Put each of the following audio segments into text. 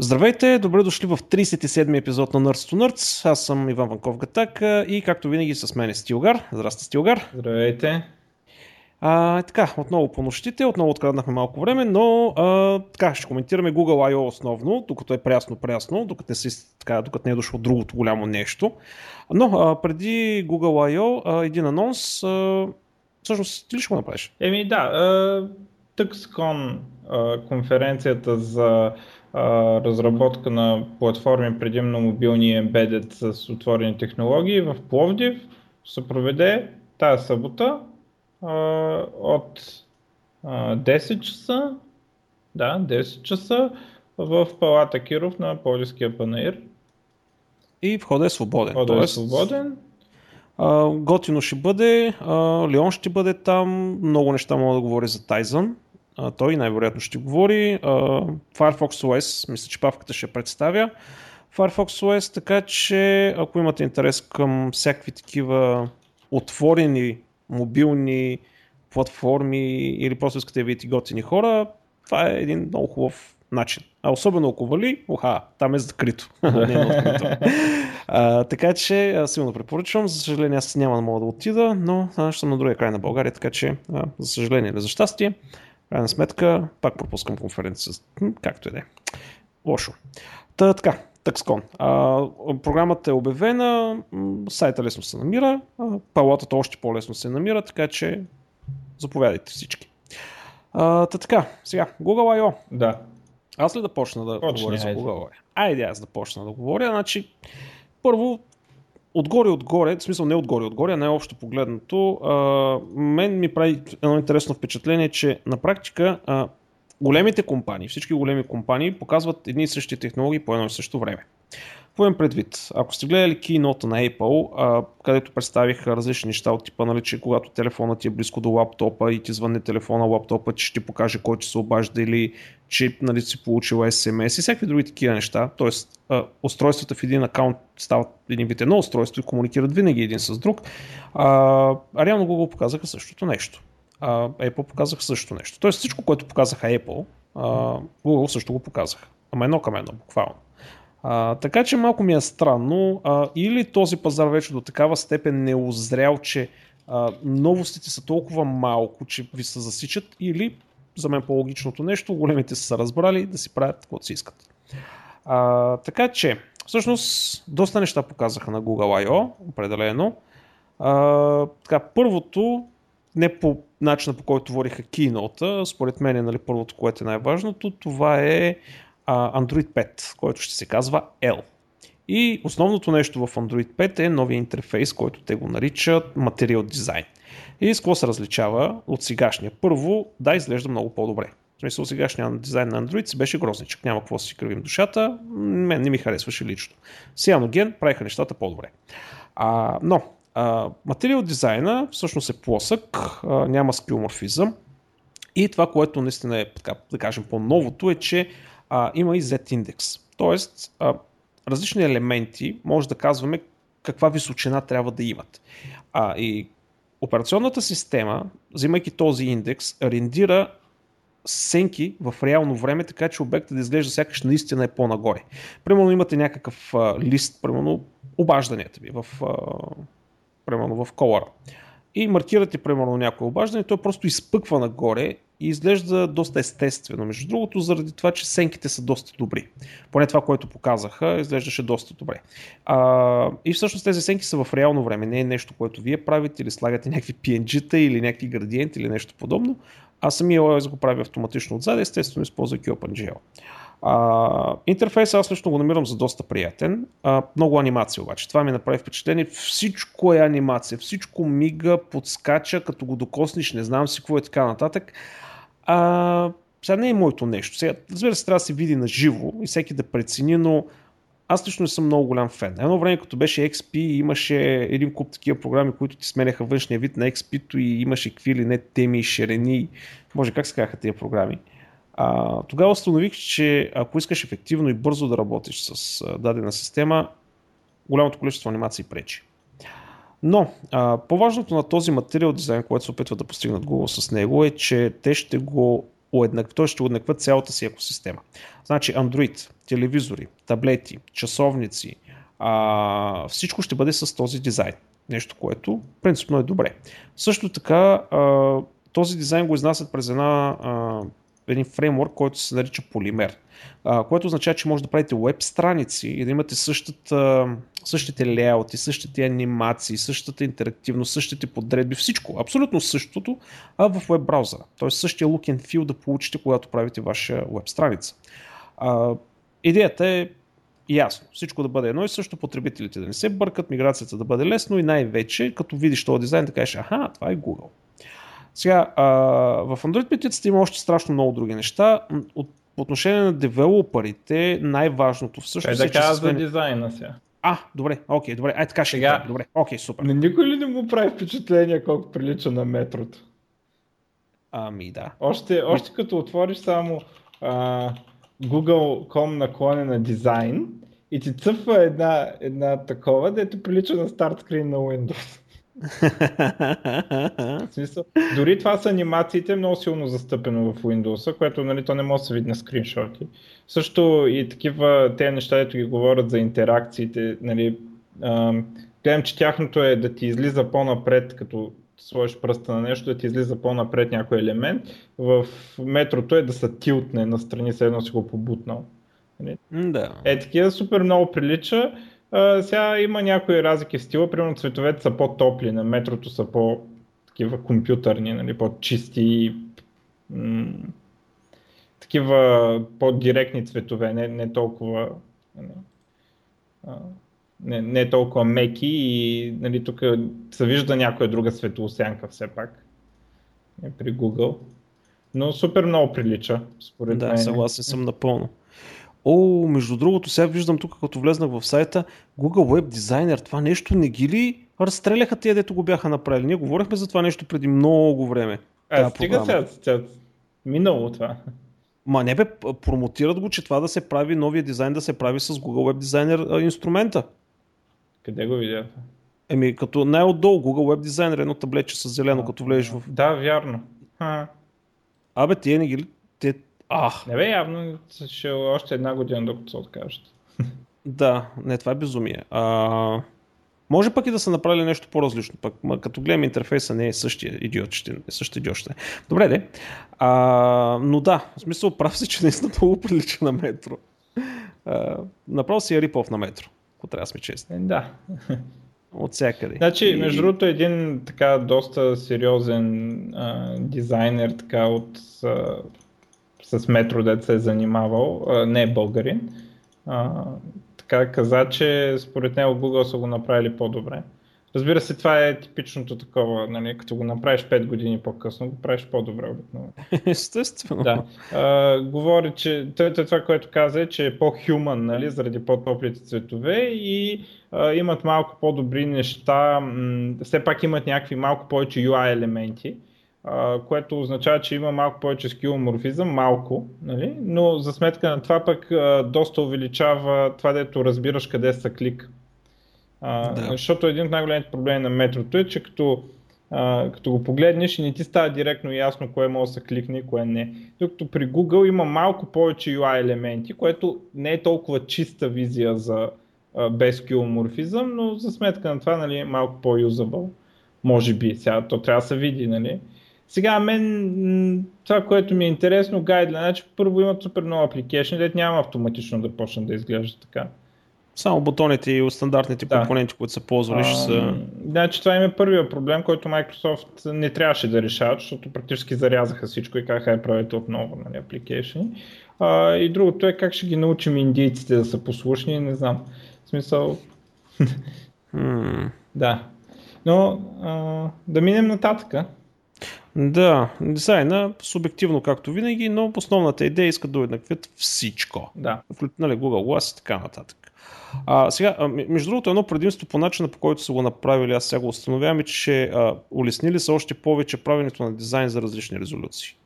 Здравейте, добре дошли в 37 ми епизод на Nerds to Nerds. Аз съм Иван Ванков Гатак и както винаги с мен е Стилгар. Здрасти, Стилгар. Здравейте. А, така, отново по нощите, отново откраднахме малко време, но а, така, ще коментираме Google I.O. основно, докато е прясно-прясно, докато, не си, така, докато не е дошло другото голямо нещо. Но а, преди Google I.O. А, един анонс, а, всъщност ти ли ще го направиш? Еми да, TuxCon конференцията за разработка на платформи, предимно мобилни embedded с отворени технологии в Пловдив се проведе тази събота от 10 часа, да, 10 часа в Палата Киров на Полиския панаир. И входът е свободен. Входът е свободен. Uh, готино ще бъде, uh, Леон ще бъде там, много неща мога да говори за Тайзън. Uh, той най-вероятно ще говори. Uh, Firefox OS, мисля, че павката ще представя. Firefox OS, така че ако имате интерес към всякакви такива отворени мобилни платформи или просто искате да видите готини хора, това е един много хубав начин. А особено ако вали, оха, там е закрито. Не е а, така че а, силно препоръчвам. За съжаление аз няма да мога да отида, но а, ще съм на другия край на България, така че а, за съжаление или за щастие, крайна сметка, пак пропускам конференция. Както и да е. Лошо. Та, така, TuxCon. А, програмата е обявена, сайта лесно се намира, палатата още по-лесно се намира, така че заповядайте всички. А, та така, сега, Google I.O. Да. Аз ли да почна да Почни, говоря за Google I.O.? Айде аз да почна да говоря. Значи, първо, отгоре отгоре, в смисъл не отгоре отгоре, а най-общо погледнато, а, мен ми прави едно интересно впечатление, че на практика а, големите компании, всички големи компании показват едни и същи технологии по едно и също време. Какво предвид? Ако сте гледали Keynote на Apple, а, където представиха различни неща от типа, нали, че когато телефонът ти е близко до лаптопа и ти звънне телефона лаптопа, че ще ти покаже кой че се обажда или че нали, си получил SMS и всякакви други такива неща. Тоест, а, устройствата в един акаунт стават един вид едно устройство и комуникират винаги един с друг. А реално Google показаха същото нещо Apple показаха също нещо. Тоест всичко, което показаха Apple, Google също го показаха. Ама едно към едно, буквално. А, така че малко ми е странно. А, или този пазар вече до такава степен не е озрял, че а, новостите са толкова малко, че ви се засичат, или за мен по-логичното нещо, големите са разбрали да си правят каквото си искат. А, така че, всъщност, доста неща показаха на Google I.O. определено. А, така, първото, не по начина по който водиха Keynote, според мен е нали, първото, което е най-важното, това е Android 5, който ще се казва L. И основното нещо в Android 5 е новия интерфейс, който те го наричат Material Design. И с какво се различава от сегашния? Първо, да, изглежда много по-добре. В смисъл, сегашния дизайн на Android си беше грозничък. Няма какво да си кривим душата. Мен не ми харесваше лично. Сега Ген правиха нещата по-добре. А, но материал дизайна всъщност е плосък, а, няма скилморфизъм и това, което наистина е, така, да кажем, по-новото е, че а, има и Z-индекс. Тоест, а, различни елементи, може да казваме каква височина трябва да имат. А, и операционната система, взимайки този индекс, рендира сенки в реално време, така че обектът да изглежда сякаш наистина е по-нагоре. Примерно имате някакъв а, лист, примерно обажданията ви в а, примерно в колара. И маркирате примерно някое обаждане, той просто изпъква нагоре и изглежда доста естествено. Между другото, заради това, че сенките са доста добри. Поне това, което показаха, изглеждаше доста добре. А, и всъщност тези сенки са в реално време. Не е нещо, което вие правите или слагате някакви PNG-та или някакви градиенти или нещо подобно. А самия OS го прави автоматично отзад, естествено използвайки OpenGL. А, интерфейса аз лично го намирам за доста приятен. А, много анимация обаче. Това ми направи впечатление. Всичко е анимация. Всичко мига, подскача, като го докоснеш, не знам си какво е така нататък. А, сега не е моето нещо. Сега, разбира се, трябва да се види на живо и всеки да прецени, но аз лично не съм много голям фен. Едно време, като беше XP, имаше един куп такива програми, които ти сменяха външния вид на XP-то и имаше какви ли не теми, шерени, може как се казаха тези програми. А, тогава установих, че ако искаш ефективно и бързо да работиш с дадена система, голямото количество анимации пречи. Но а, по-важното на този материал дизайн, който се опитва да постигнат Google с него е, че те ще го уеднакви, той ще уеднаква цялата си екосистема. Значи Android, телевизори, таблети, часовници, а, всичко ще бъде с този дизайн. Нещо, което принципно е добре. Също така, а, този дизайн го изнасят през една, а, един фреймворк, който се нарича Полимер, което означава, че може да правите веб страници и да имате същата, същите леяути, същите анимации, същата интерактивност, същите подредби, всичко, абсолютно същото, а в веб браузъра. Тоест същия look and feel да получите, когато правите ваша веб страница. Идеята е ясно. Всичко да бъде едно и също, потребителите да не се бъркат, миграцията да бъде лесно и най-вече, като видиш този дизайн, да кажеш, аха, това е Google. Сега, а, в Android петицата има още страшно много други неща. От, по отношение на девелоперите, най-важното всъщност е... да кажа за дизайна сега. А, добре, окей, добре. Ай, така ще сега. Добре, окей, супер. Не, никой ли не му прави впечатление колко прилича на метрото? Ами да. Още, още като отвориш само а, Google.com наклоне на дизайн и ти цъфва една, една такова, дето прилича на старт скрин на Windows. В смисъл, дори това с анимациите е много силно застъпено в Windows, което нали, то не може да се види на скриншоти. Също и такива те неща, дето ги говорят за интеракциите, нали, гледам, че тяхното е да ти излиза по-напред, като сложиш пръста на нещо, да ти излиза по-напред някой елемент. В метрото е да се тилтне настрани, се едно си го побутнал. Нали? Да. Е, такива супер много прилича. А, сега има някои разлики в стила, примерно цветовете са по-топли, на метрото са по такива компютърни, нали, по-чисти, м- такива по-директни цветове, не, не толкова нали, не, не толкова меки и нали, тук се вижда някоя друга светлосянка все пак е при Google. Но супер много прилича, според да, мен. Да, съгласен съм напълно. О, между другото, сега виждам тук, като влезнах в сайта, Google Web Designer, това нещо не ги ли разстреляха тия, дето го бяха направили? Ние говорихме за това нещо преди много време. А, стига сега, сега, минало това. Ма не бе, промотират го, че това да се прави, новия дизайн да се прави с Google Web Designer инструмента. Къде го видяха? Еми, като най-отдолу, Google Web Designer, едно таблетче с зелено, а, като влезеш в... Да, вярно. А. Абе, тия не ги те... А. Не бе, явно ще е още една година, докато се откажат. да, не, това е безумие. А... Може пък и да са направили нещо по-различно, пък като гледам интерфейса не е същия идиот, ще е същия идиот ще. Добре, де. А, но да, в смисъл прав си, че наистина много прилича на метро. А, направо си е рипов на метро ако трябва да сме честни. Е, да. От всякъде. Значи, между другото, един така доста сериозен а, дизайнер така от а, с метро, дет се е занимавал, а, не е българин, а, така каза, че според него Google са го направили по-добре. Разбира се, това е типичното такова, нали, като го направиш 5 години по-късно, го правиш по-добре обикновено. Естествено. Да. А, говори, че той, това, което каза е, че е по-хюман, нали, заради по-топлите цветове и а, имат малко по-добри неща, м- все пак имат някакви малко повече UI елементи, което означава, че има малко повече скиломорфизъм, малко, нали, но за сметка на това пък доста увеличава това, дето разбираш къде са клик да. Защото един от най-големите проблеми на метрото е, че като, като го погледнеш и не ти става директно ясно кое може да се кликне и кое не. Докато при Google има малко повече UI елементи, което не е толкова чиста визия за без скиломорфизъм, но за сметка на това нали, е малко по-юзабъл. Може би. Сега то трябва да се види. Нали. Сега мен това, което ми е интересно, гайдлайн, значи първо имат супер много апликейшн, дето няма автоматично да почне да изглежда така. Само бутоните и стандартните да. компоненти, които са ползвали, ще са... Значи това им е първият проблем, който Microsoft не трябваше да решават, защото практически зарязаха всичко и как е правите отново нали, application. А, и другото е как ще ги научим индийците да са послушни, не знам. В смисъл... Hmm. да. Но а, да минем нататък. Да, дизайна субективно както винаги, но основната идея искат да уеднаквят всичко. Да. Нали, Google Glass и така нататък. А, сега, между другото, едно предимство по начина по който са го направили, аз сега го установявам, е, че а, улеснили са още повече правенето на дизайн за различни резолюции.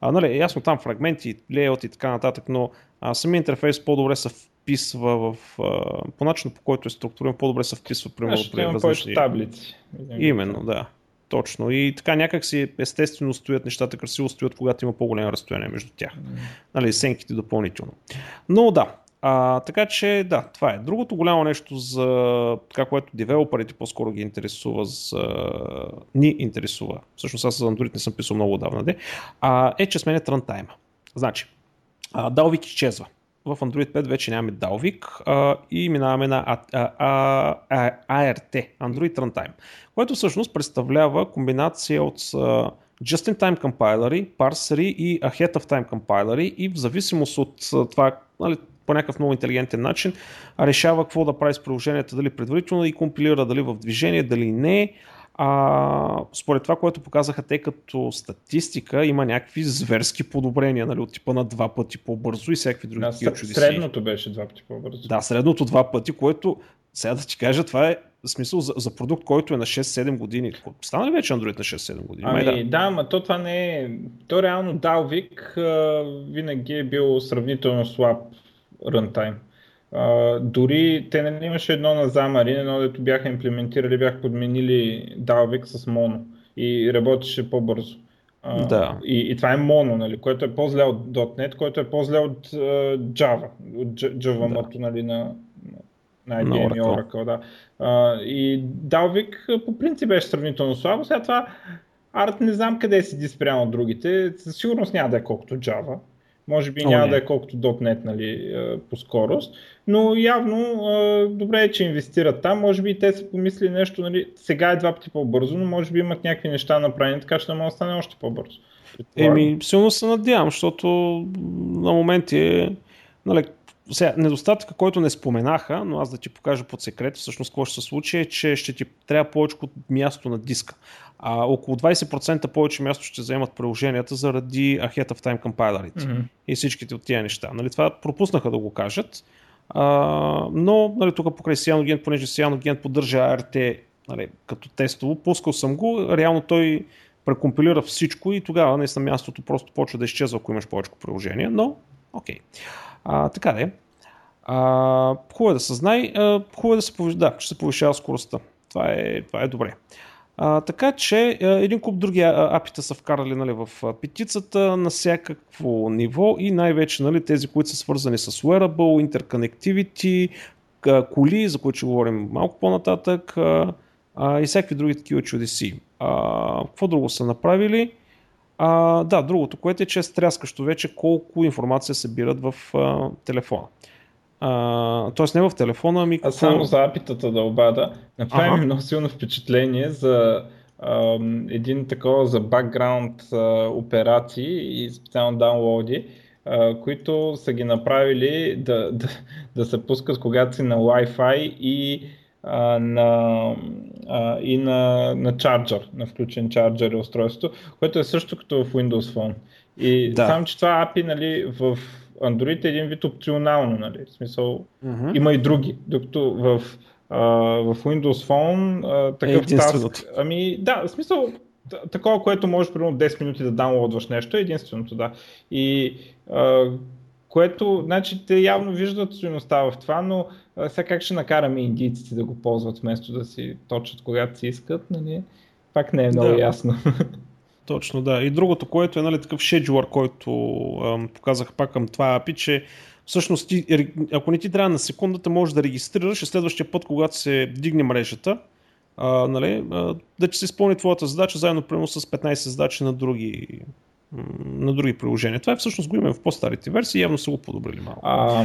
А, нали, ясно там фрагменти, лейаут и така нататък, но а, самия интерфейс по-добре се вписва в, а, по начина по който е структурен, по-добре се вписва примерно при различни... таблици. Именно, да. Точно. И така някак си естествено стоят нещата, красиво стоят, когато има по-голямо разстояние между тях. Mm. Нали, сенките допълнително. Но да, а, така че да, това е. Другото голямо нещо за така, което девелоперите по-скоро ги интересува, за, ни интересува, всъщност аз за Android не съм писал много отдавна, де, а, е, че сменят рантайма. Значи, а, Dalvik изчезва. В Android 5 вече нямаме Dalvik а, и минаваме на а, а, а, ART, Android Runtime, което всъщност представлява комбинация от а, Just-in-time компайлери, парсери и Ahead of Time компайлери и в зависимост от това, нали, по някакъв много интелигентен начин решава какво да прави с приложението, дали предварително ги компилира, дали в движение, дали не. А, според това, което показаха те като статистика, има някакви зверски подобрения, нали, от типа на два пъти по-бързо и всякакви други да, чудеси. Средното беше два пъти по-бързо. Да, средното два пъти, което сега да ти кажа, това е смисъл за, за продукт, който е на 6-7 години. Стана ли вече Android на 6-7 години? Ами, Май, да, да, но то това не е... То реално Dalvik винаги е бил сравнително слаб runtime. Дори те не имаше едно на Xamarin, едно дето бяха имплементирали, бяха подменили Dalvik с Mono и работеше по-бързо. Uh, да. и, и това е Mono, нали, което е по-зле от .NET, което е по-зле от uh, Java, от Java да. нали, на, на IBM и Oracle. Да. Uh, и Dalvik по принцип беше сравнително слабо, сега това Арт не знам къде си спрямо от другите, със сигурност няма да е колкото Java. Може би О, няма не. да е колкото .NET нали, по скорост, но явно добре е, че инвестират там. Може би те са помислили нещо, нали, сега е два пъти по-бързо, но може би имат някакви неща направени, така че да може да стане още по-бързо. Еми, силно се надявам, защото на моменти е, нали, сега, недостатъка, който не споменаха, но аз да ти покажа под секрет, всъщност какво ще се случи е, че ще ти трябва повече от място на диска. А, около 20% повече място ще заемат приложенията заради Ahead of Time компайлерите mm-hmm. и всичките от тия неща. Нали, това пропуснаха да го кажат, а, но нали, тук покрай Cyanogen, понеже Cyanogen поддържа ART нали, като тестово, пускал съм го, реално той прекомпилира всичко и тогава наистина мястото просто почва да изчезва, ако имаш повече приложение, но окей. Okay. А, така де. хубаво е да се знае, хубаво е да се повишава, да, ще се повишава скоростта. Това е, това е добре. А, така че един куп други апита са вкарали нали, в петицата на всякакво ниво и най-вече нали, тези, които са свързани с wearable, interconnectivity, коли, за които ще говорим малко по-нататък а, и всякакви други такива чудеси. А, какво друго са направили? А, да, другото, което е, че е стряскащо вече колко информация събират в а, телефона. А, тоест не в телефона, ами... А само за апитата да обада, направи ми много силно впечатление за а, един такова за бакграунд операции и специално даунлоди, а, които са ги направили да, да, да се пускат когато си на Wi-Fi и а, на, а, и на, на чарджер, на включен чарджер и устройството, което е също като в Windows Phone. И да. само, че това API нали, в Android е един вид опционално, нали? В смисъл, mm-hmm. има и други, докато в, а, в Windows Phone а, такъв е таск, ами да, в смисъл, такова, което можеш примерно 10 минути да даунлодваш нещо, е единственото, да. И а, което, значи, те явно виждат стоеността в това, но а, сега как ще накараме индийците да го ползват вместо да си точат когато си искат, нали? Пак не е много да. ясно. Точно, да. И другото, което е нали, такъв шеджуър, който ам, показах пак към това API, че всъщност ти, ако не ти трябва на секундата, можеш да регистрираш и следващия път, когато се дигне мрежата, а, нали, а, да че се изпълни твоята задача, заедно примерно с 15 задачи на други, на други приложения. Това е всъщност го имаме в по-старите версии, явно са го подобрили малко. А,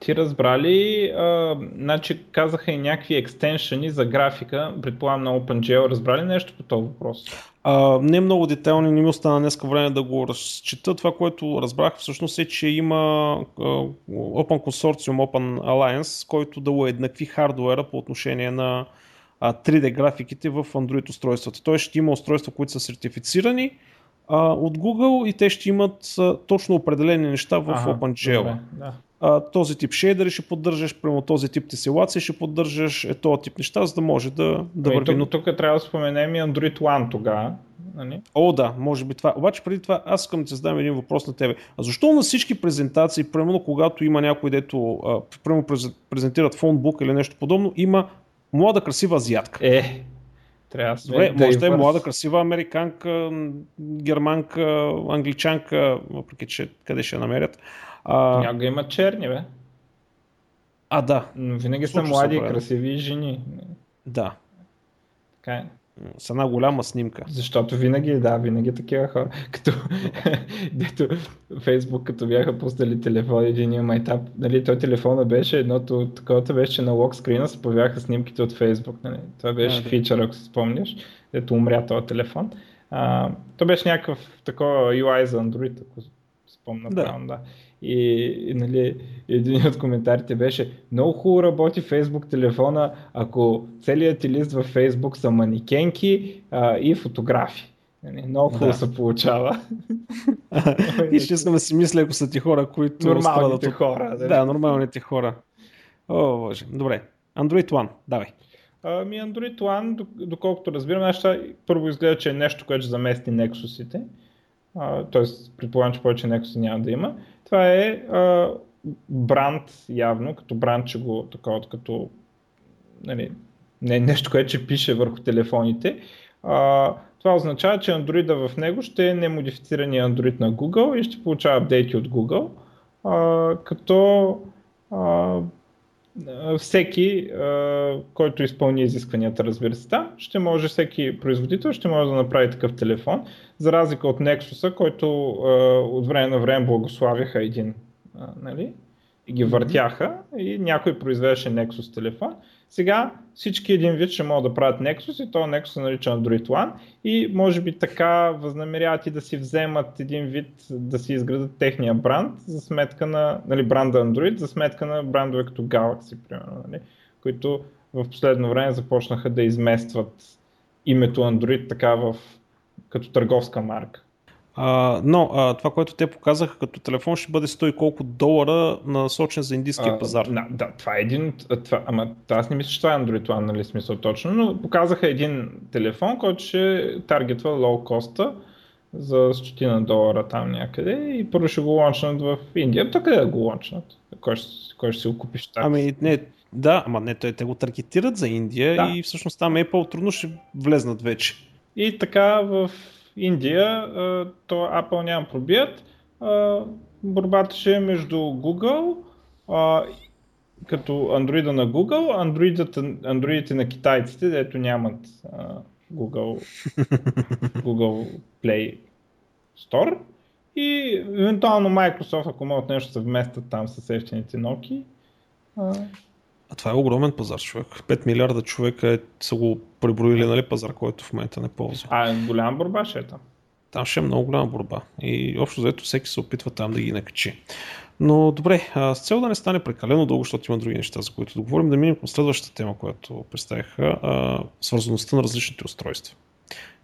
ти разбрали, а, значи казаха и някакви екстеншъни за графика, предполагам на OpenGL, разбрали нещо по този въпрос? А, не много детайлно, не ми остана днеска време да го разчита. Това, което разбрах всъщност е, че има а, Open Consortium, Open Alliance, който да уеднакви хардуера по отношение на а, 3D графиките в Android устройствата. Тоест ще има устройства, които са сертифицирани а, от Google и те ще имат а, точно определени неща в ага, OpenGL. Добре, да а, този тип шейдери ще поддържаш, прямо този тип тесилация ще поддържаш, е този тип неща, за да може да, да ами, върви. Тук, тук трябва да споменем и Android One тогава. Нали? О, да, може би това. Обаче преди това аз искам да ти задам един въпрос на тебе. А защо на всички презентации, примерно когато има някой, дето а, примерно презентират фонбук или нещо подобно, има млада красива азиатка? Е, Трябва да Добре, може да е млада, красива американка, германка, англичанка, въпреки че къде ще я намерят. А... Някога има черни, бе. А, да. Но винаги са млади красиви жени. Да. Така е с една голяма снимка. Защото винаги, да, винаги такива хора. Като, дето Фейсбук, като бяха пуснали телефон, един майтап, нали, той телефона беше едното, таковата беше, че на локскрина се появяха снимките от Фейсбук. Нали. Това беше а, да. фичър, ако се спомняш, дето умря този телефон. А, то беше някакъв такова UI за Android, ако спомня да. правилно, да. И, и нали, един от коментарите беше много хубаво работи Facebook телефона, ако целият ти лист във Facebook са манекенки а, и фотографии. Нали, много хубаво да. се получава. и съм си мисля, ако са ти хора, които Нормалните страдат. хора. Да, да, нормалните хора. О, боже. Добре. Android One, давай. Ами Android One, доколкото разбирам, неща, първо изглежда, че е нещо, което ще замести Nexus-ите. Тоест, предполагам, че повече Nexus няма да има. Това е бранд явно, като бранд, че го такова, като нали, не нещо, което ще пише върху телефоните. А, това означава, че Android в него ще е немодифицирания Android на Google и ще получава апдейти от Google, а, като а, всеки, който изпълни изискванията, разбира се, да, ще може, всеки производител ще може да направи такъв телефон, за разлика от Nexus, който от време на време благославяха един, нали, и ги въртяха и някой произвеждаше Nexus телефон. Сега всички един вид ще могат да правят Nexus и то Nexus се нарича Android One и може би така възнамеряват и да си вземат един вид, да си изградат техния бранд за сметка на, нали, бранда Android, за сметка на брандове като Galaxy, примерно, нали, които в последно време започнаха да изместват името Android така в, като търговска марка. А, но а, това, което те показаха като телефон, ще бъде 100 и колко долара насочен за индийския а, пазар. Да, да, това е един. Това, ама аз не мисля, че това е Android One, нали смисъл точно, но показаха един телефон, който ще таргетва лоу коста за стотина долара там някъде и първо ще го лончнат в Индия. То къде да го лончнат? Кой ще, кой ще си го купиш така? Ами не, да, ама не, те, те го таргетират за Индия да. и всъщност там Apple трудно ще влезнат вече. И така в Индия, то Apple няма пробият. Борбата ще е между Google, като Android на Google, андроидите на китайците, дето нямат Google, Google Play Store и евентуално Microsoft, ако могат нещо съвместят там с ефтините Nokia. А това е огромен пазар, човек. 5 милиарда човека е, са го преброили, нали, пазар, който в момента не ползва. А, голяма борба ще е там. Там ще е много голяма борба. И общо заето всеки се опитва там да ги накачи. Но добре, с цел да не стане прекалено дълго, защото има други неща, за които да говорим, да минем към следващата тема, която представиха, свързаността на различните устройства.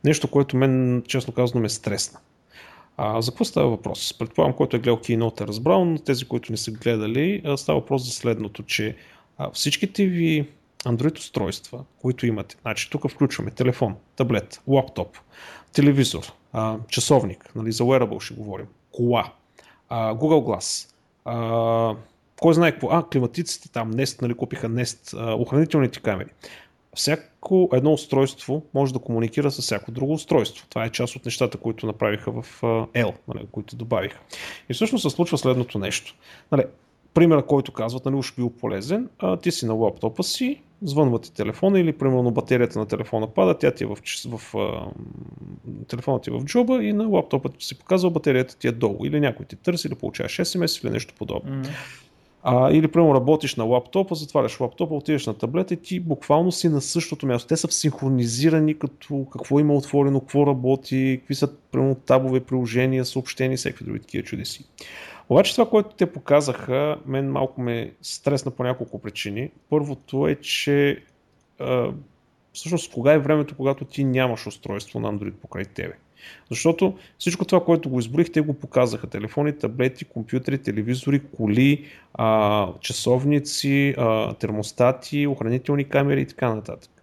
Нещо, което мен, честно казано, ме стресна. А, за какво става въпрос? Предполагам, който е гледал Keynote е разбрал, но тези, които не са гледали, става въпрос за следното, че всичките ви Android устройства, които имате, значи тук включваме телефон, таблет, лаптоп, телевизор, часовник, нали, за wearable ще говорим, кола, Google Glass, кой знае какво, а, климатиците там, Nest, нали, купиха Nest, охранителните камери. Всяко едно устройство може да комуникира с всяко друго устройство. Това е част от нещата, които направиха в L, нали, които добавиха. И всъщност се случва следното нещо. Нали, примера, който казват, нали, уж бил полезен, а, ти си на лаптопа си, звънва ти телефона или примерно батерията на телефона пада, тя ти е в, в а, телефона ти е в джоба и на лаптопа ти си показва батерията ти е долу или някой ти търси или получаваш SMS или нещо подобно. Mm-hmm. А, или примерно работиш на лаптопа, затваряш лаптопа, отидеш на таблета и ти буквално си на същото място. Те са синхронизирани като какво има отворено, какво работи, какви са примерно табове, приложения, съобщения, всеки други такива чудеси. Обаче това, което те показаха, мен малко ме стресна по няколко причини. Първото е, че а, всъщност кога е времето, когато ти нямаш устройство на Android покрай тебе. Защото всичко това, което го изброих, те го показаха. Телефони, таблети, компютри, телевизори, коли, а, часовници, а, термостати, охранителни камери и така нататък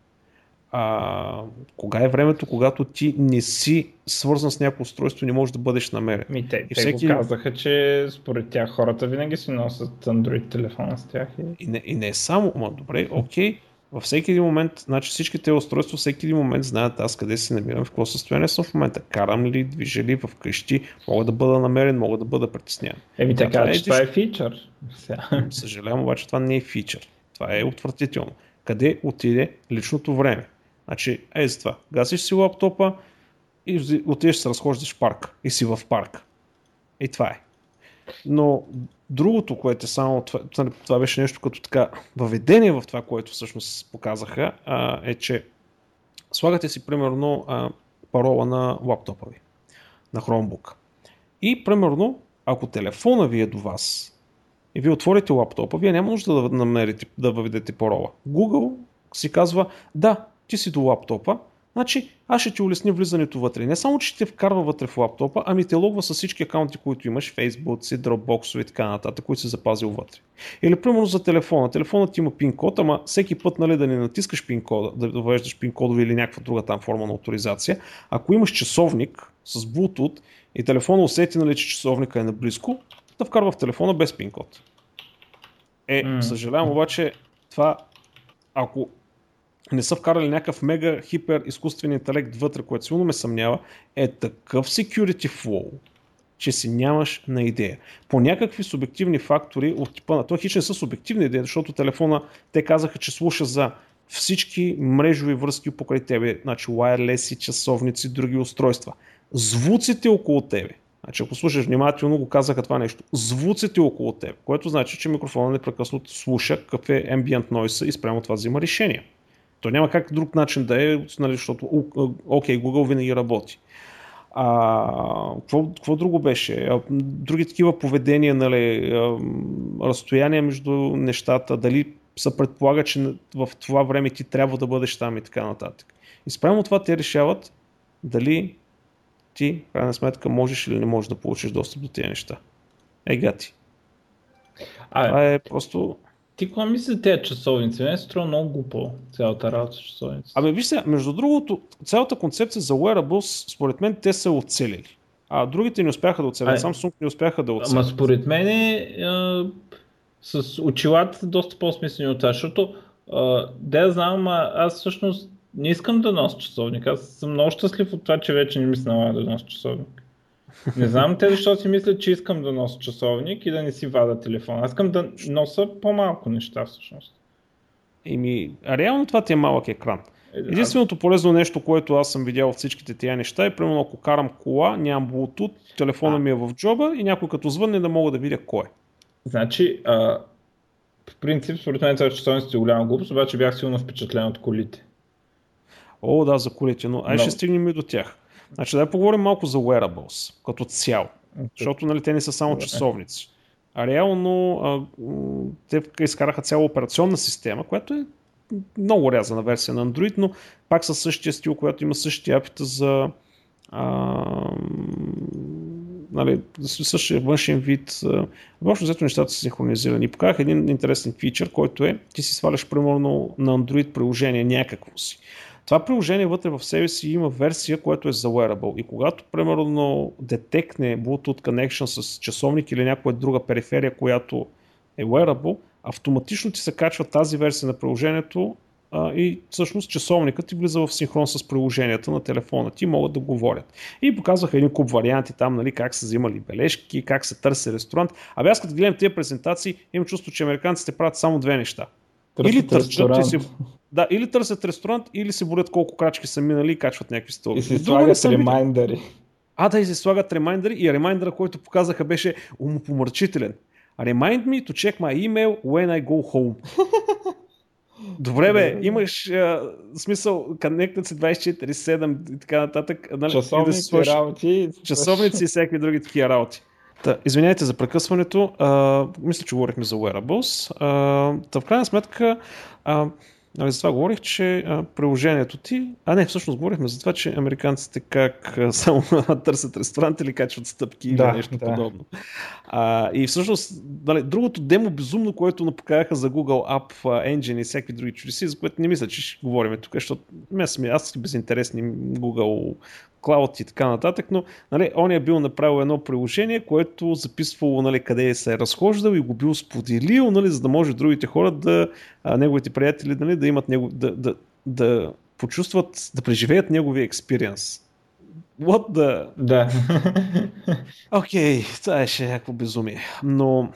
а, кога е времето, когато ти не си свързан с някакво устройство не можеш да бъдеш намерен. Ми, те, и всеки... те го казаха, че според тях хората винаги си носят Android телефона с тях. И, и, не, и не е само, ма добре, окей, във всеки един момент, значи всички тези устройства, всеки един момент знаят аз къде се намирам, в какво състояние съм в момента. Карам ли, движа ли в къщи, мога да бъда намерен, мога да бъда притесняван. Еми така, това, е, това е фичър. Съжалявам, обаче това не е фичър. Това е отвратително. Къде отиде личното време? Значи, е за това. Гасиш си лаптопа и отидеш се разхождаш в парк. И си в парк. И това е. Но другото, което е само, това, това беше нещо като така въведение в това, което всъщност показаха, а, е, че слагате си примерно а, парола на лаптопа ви, на Chromebook. И примерно, ако телефона ви е до вас и вие отворите лаптопа, вие няма нужда да намерите, да въведете парола. Google си казва, да, ти си до лаптопа, Значи, аз ще ти улесня влизането вътре. Не само, че ще те вкарва вътре в лаптопа, ами те логва с всички акаунти, които имаш, Facebook, Dropbox и така нататък, които си запазил вътре. Или, примерно, за телефона. Телефонът ти има пин-код, ама всеки път, нали, да не натискаш пин-кода, да въвеждаш пин-кодови или някаква друга там форма на авторизация. Ако имаш часовник с Bluetooth и телефона усети, нали, че часовника е наблизко, да вкарва в телефона без пин-код. Е, mm. съжалявам, обаче, това, ако не са вкарали някакъв мега хипер изкуствен интелект вътре, което силно ме съмнява, е такъв security flow, че си нямаш на идея. По някакви субективни фактори от типа на това хич не са субективни идеи, защото телефона те казаха, че слуша за всички мрежови връзки покрай тебе, значи wireless, часовници, други устройства. Звуците около тебе. Значи, ако слушаш внимателно, го казаха това нещо. Звуците около теб, което значи, че микрофона непрекъснато слуша какъв е ambient noise и спрямо това взима решение. То няма как друг начин да е, нали, защото окей, okay, Google винаги работи. А, какво, какво друго беше? Други такива поведения, нали, разстояние между нещата, дали се предполага, че в това време ти трябва да бъдеш там и така нататък. И спрямо това те решават дали ти, в крайна сметка, можеш или не можеш да получиш достъп до тези неща. Е, гати. А, това е просто ти какво мислиш за тези часовници? Не струва много глупо цялата работа с часовници. Ами виж сега, между другото, цялата концепция за wearables, според мен, те са оцелили. А другите не успяха да оцелят. Samsung не успяха да оцелят. Ама според мен е, а, с очилата доста по-смислени от това, защото а, да знам, а, аз всъщност не искам да нося часовник. Аз съм много щастлив от това, че вече не ми се налага да нося часовник. Не знам те защо си мислят, че искам да нося часовник и да не си вада телефон. Аз искам да нося по-малко неща всъщност. Еми, а реално това ти е малък екран. Е, Единственото полезно нещо, което аз съм видял от всичките тия неща е, примерно ако карам кола, нямам Bluetooth, телефона ми е в джоба и някой като звънне да мога да видя кой е. Значи, а, в принцип, според мен това часовниците е голяма глупост, обаче бях силно впечатлен от колите. О, да, за колите, но ай ще стигнем и до тях. Значи да поговорим малко за wearables като цяло, защото нали, те не са само часовници. А реално а, те изкараха цяла операционна система, която е много рязана версия на Android, но пак със същия стил, която има същия апита за а, нали, същия външен вид. Въобще взето нещата са синхронизирани. Показах един интересен фичър, който е, ти си сваляш примерно на Android приложение някакво си. Това приложение вътре в себе си има версия, която е за wearable. И когато, примерно, детекне Bluetooth connection с часовник или някоя друга периферия, която е wearable, автоматично ти се качва тази версия на приложението а, и всъщност часовникът ти влиза в синхрон с приложенията на телефона ти могат да говорят. И показваха един куп варианти там, нали, как са взимали бележки, как се търси ресторант. Абе аз като гледам тези презентации, имам чувство, че американците правят само две неща. Търсят или търчат и си, да, или търсят ресторант, или се борят колко крачки са минали и качват някакви стълби. И си слагат ремайндъри. А, да, и се слагат ремайндъри и ремайндъра, който показаха беше умопомърчителен. Remind me to check my email when I go home. Добре, бе, имаш а, смисъл, connected си 24-7 и така нататък. Нали, Часовници, да работи. Часовници и всякакви други такива работи. Та, извинявайте за прекъсването. А, мисля, че говорихме за wearables. А, та, в крайна сметка, а, Нали, за това говорих, че а, приложението ти... А не, всъщност говорихме за това, че американците как а, само търсят ресторант или качват стъпки да, или нещо да. подобно. А, и всъщност, нали, другото демо безумно, което напокаяха за Google App Engine и всякакви други чудеси, за което не мисля, че ще говорим тук, защото аз съм безинтересни Google клауд и така нататък, но нали, он е бил направил едно приложение, което записвало нали, къде се е разхождал и го бил споделил, нали, за да може другите хора да, а, неговите приятели нали, да имат него, да, да, да почувстват, да преживеят неговия експириенс. What the... Да. Окей, okay, това е ще някакво безумие. Но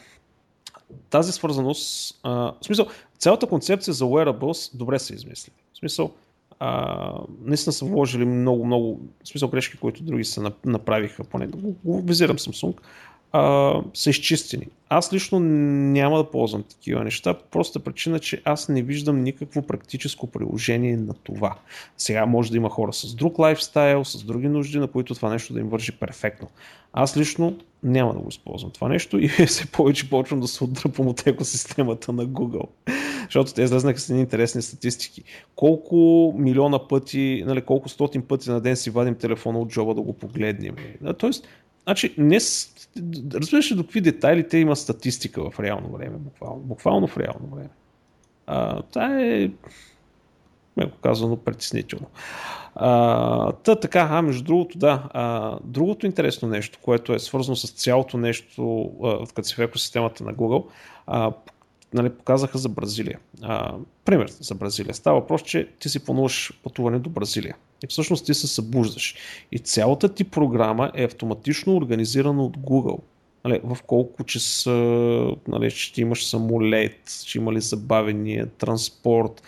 тази свързаност, а, в смисъл, цялата концепция за wearables добре се измисли. В смисъл, а, наистина са вложили много, много, в смисъл грешки, които други са направиха, поне. Го, го визирам Samsung, а, са изчистени. Аз лично няма да ползвам такива неща, просто причина, че аз не виждам никакво практическо приложение на това. Сега може да има хора с друг лайфстайл, с други нужди, на които това нещо да им върши перфектно. Аз лично няма да го използвам това нещо и все повече почвам да се отдръпвам от екосистемата на Google. Защото те излезнаха с едни интересни статистики. Колко милиона пъти, нали, колко стотин пъти на ден си вадим телефона от джоба да го погледнем. Тоест, значи, не, разбираш ли до какви детайли те има статистика в реално време, буквално. Буквално в реално време. А, това е, меко казано, притеснително. А, та така, а между другото, да, а, другото интересно нещо, което е свързано с цялото нещо, а, като си в екосистемата на Google, а, нали, показаха за Бразилия. А, пример за Бразилия. Става въпрос, че ти си плануваш пътуване до Бразилия. И всъщност ти се събуждаш. И цялата ти програма е автоматично организирана от Google. Нали, в колко часа нали, ще имаш самолет, ще има ли забавения, транспорт,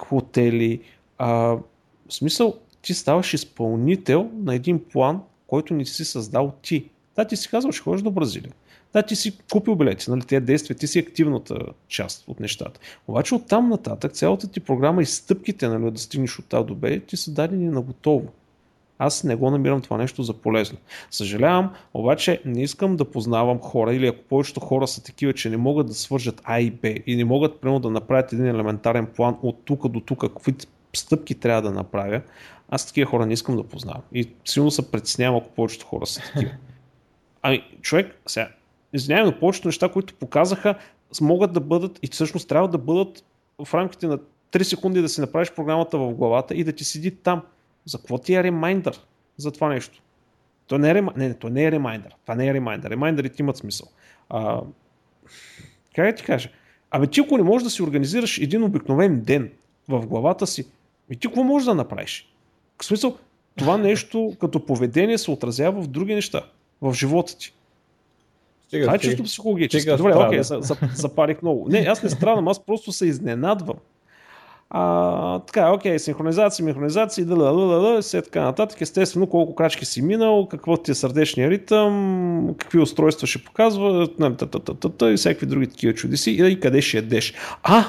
хотели. А, в смисъл, ти ставаш изпълнител на един план, който не си създал ти. Да, ти си казваш, ходиш до Бразилия. Да, ти си купил билети, нали, тези действия, ти си активната част от нещата. Обаче от там нататък цялата ти програма и стъпките нали, да стигнеш от А до Б, ти са дадени на готово. Аз не го намирам това нещо за полезно. Съжалявам, обаче не искам да познавам хора или ако повечето хора са такива, че не могат да свържат А и Б и не могат примерно да направят един елементарен план от тук до тук, какви стъпки трябва да направя, аз такива хора не искам да познавам. И силно се притеснявам, ако повечето хора са такива. Ами, човек, сега, извинявай, но повечето неща, които показаха, могат да бъдат и всъщност трябва да бъдат в рамките на 3 секунди да си направиш програмата в главата и да ти седи там. За какво ти е ремайндър за това нещо? То не е, рем... не, не, то не е ремайндър. Това не е ремайндър. Ремайндърите имат смисъл. А, как да ти кажа? Абе ти ако не можеш да си организираш един обикновен ден в главата си, и ти какво можеш да направиш? В смисъл, това нещо като поведение се отразява в други неща в живота ти. Стига, Това е чисто психологически. Добре, окей, okay, запарих много. Не, аз не страдам, аз просто се изненадвам. А, така, окей, синхронизация, механизация, да, да, да, да, все така нататък. Естествено, колко крачки си минал, какво ти е сърдечния ритъм, какви устройства ще показва, и всякакви други такива чудеси и къде ще ядеш. А,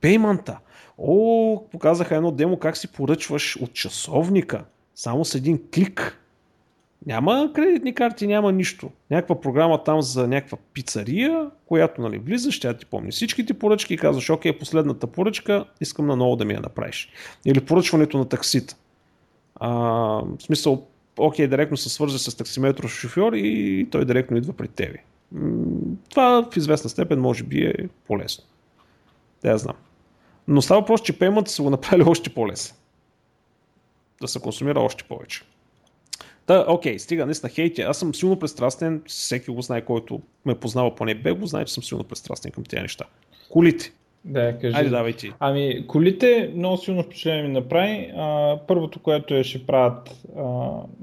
пейманта. О, показаха едно демо как си поръчваш от часовника, само с един клик. Няма кредитни карти, няма нищо. Някаква програма там за някаква пицария, която нали, влизаш, тя ти помни всичките поръчки и казваш, окей, последната поръчка, искам на ново да ми я направиш. Или поръчването на таксита. А, в смисъл, окей, директно се свърза с таксиметров шофьор и той директно идва при тебе. Това в известна степен може би е по-лесно. Да я знам. Но става просто, че пеймент са го направили още по-лесно. Да се консумира още повече. Та, окей, стига наистина хейти. Аз съм силно пристрастен, всеки го знае, който ме познава поне бе, го знае, че съм силно пристрастен към тези неща. Колите. Да, кажи. Айде, давай ти. Ами, колите много силно впечатление ми направи. А, първото, което е, ще правят а,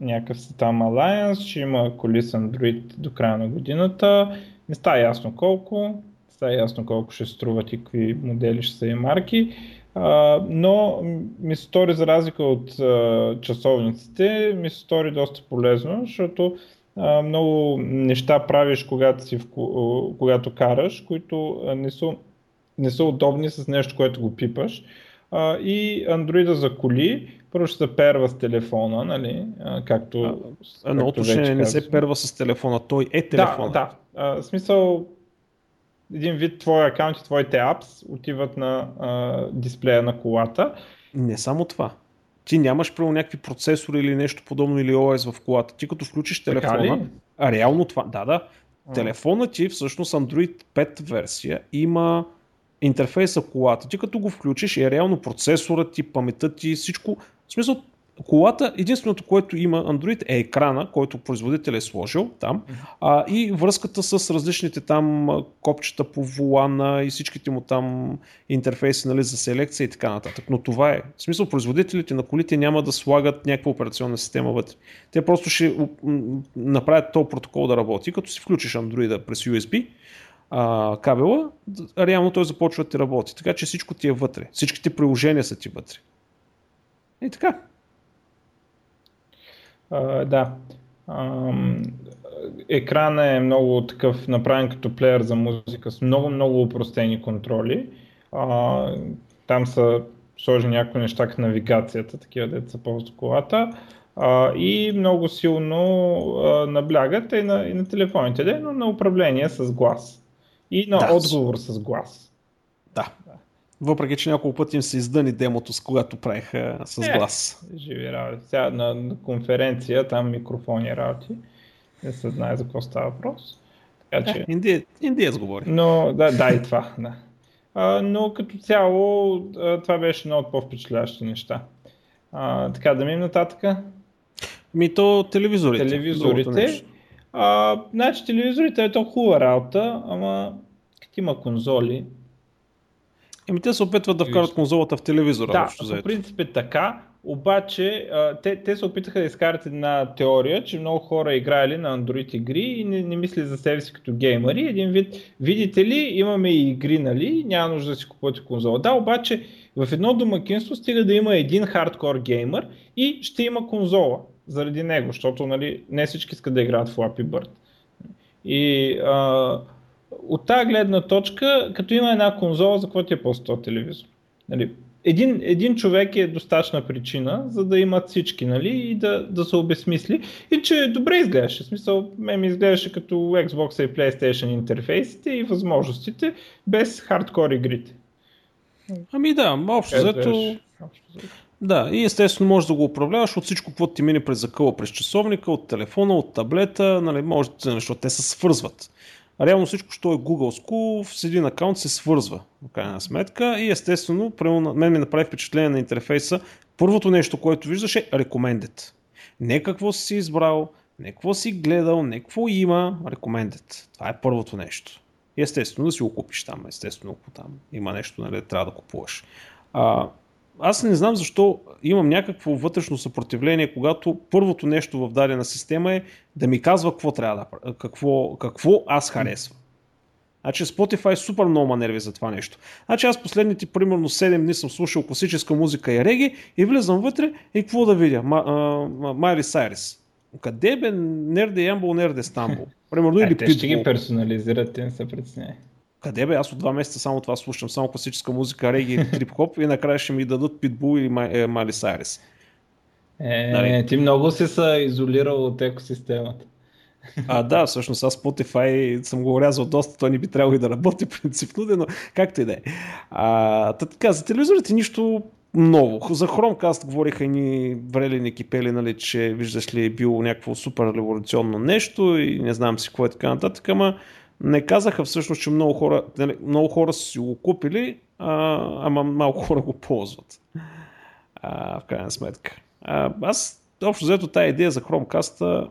някакъв там Alliance, ще има коли с Android до края на годината. Не става ясно колко, става ясно колко ще струват и какви модели ще са и марки но ми се стори за разлика от а, часовниците, ми се стори доста полезно, защото а, много неща правиш, когато, си в, когато караш, които не са, не са удобни с нещо, което го пипаш. А, и андроида за коли, първо ще се перва с телефона, нали, а, както... Едно уточнение не се перва с телефона, той е телефона. Да, да. А, в смисъл, един вид твой акаунт и твоите апс отиват на а, дисплея на колата. Не само това. Ти нямаш право някакви процесори или нещо подобно или OS в колата. Ти като включиш телефона, а реално това, да, да, а. телефона ти всъщност Android 5 версия има интерфейса колата. Ти като го включиш е реално процесора ти, паметта ти, всичко. В смисъл, колата, единственото, което има Android е екрана, който производител е сложил там а, и връзката с различните там копчета по волана и всичките му там интерфейси нали, за селекция и така нататък. Но това е. В смисъл, производителите на колите няма да слагат някаква операционна система вътре. Те просто ще направят този протокол да работи, като си включиш Android през USB а, кабела, реално той започва да ти работи. Така че всичко ти е вътре. Всичките приложения са ти вътре. И така. Да. Um, екрана е много такъв направен като плеер за музика с много, много упростени контроли. Uh, там са сложени някои неща като навигацията, такива деца ползват колата. Uh, и много силно uh, наблягат и на, и на телефоните, но на управление с глас. И на да, отговор с глас. Да. Въпреки, че няколко пъти им се издъни демото, с когато правиха с е, глас. Живи работи. Сега на, конференция, там микрофони работи. Не се знае за какво става въпрос. Така, че... Индия, индиец говори. Но, да, да, и това. Да. А, но като цяло това беше едно от по-впечатляващи неща. А, така, да минем нататък. Ми то телевизорите. Телевизорите. А, значи телевизорите е то хубава работа, ама като има конзоли, Еми те се опитват да вкарат конзолата в телевизора. Да, по принцип е така, обаче те, те се опитаха да изкарат една теория, че много хора играли на Android игри и не, не мисли за себе си като геймери. Един вид, видите ли, имаме и игри, нали, няма нужда да си купувате конзола. Да, обаче в едно домакинство стига да има един хардкор геймер и ще има конзола заради него, защото нали, не всички искат да играят в Flappy Bird. И а, от тази гледна точка, като има една конзола, за какво ти е по-100 телевизор? Нали, един, един човек е достатъчна причина, за да имат всички, нали, и да, да се обесмисли. И че добре изглеждаше. В смисъл, ме ми изглеждаше като Xbox и PlayStation интерфейсите и възможностите, без хардкор игрите. Ами да, общо взето... Да, и естествено можеш да го управляваш от всичко, което ти мине през закъла, през часовника, от телефона, от таблета, нали, може, защото те се свързват реално всичко, що е Google с един акаунт се свързва, в крайна сметка. И естествено, мен ми направи впечатление на интерфейса. Първото нещо, което виждаш е Recommended. Не какво си избрал, не какво си гледал, не какво има, Recommended. Това е първото нещо. И естествено да си го купиш там, естествено, ако там има нещо, нали, трябва да купуваш. А, аз не знам защо имам някакво вътрешно съпротивление, когато първото нещо в дадена система е да ми казва какво трябва да какво, какво аз харесвам. Значи Spotify супер много нерви за това нещо. Значи аз последните примерно 7 дни съм слушал класическа музика и реги и влизам вътре и какво да видя? Майли Сайрис. Къде бе Нерде Ямбол, Нерде Стамбул? Примерно или те ще ги персонализират, те не се притесняй. Къде бе? Аз от два месеца само това слушам, само класическа музика, реги трип-хоп и накрая ще ми дадат Питбул или Мали Сайрис. Е, нали? ти много си се изолирал от екосистемата. А, да, всъщност аз Spotify съм го урязал доста, той не би трябвало и да работи принципно, но както и да е. така, за телевизорите нищо ново. За Chromecast говориха ни врели ни кипели, нали, че виждаш ли е било някакво супер революционно нещо и не знам си какво е така нататък, ама не казаха всъщност, че много хора, нали, много хора са си го купили, а, ама малко хора го ползват. А, в крайна сметка. А, аз общо взето тази идея за Chromecast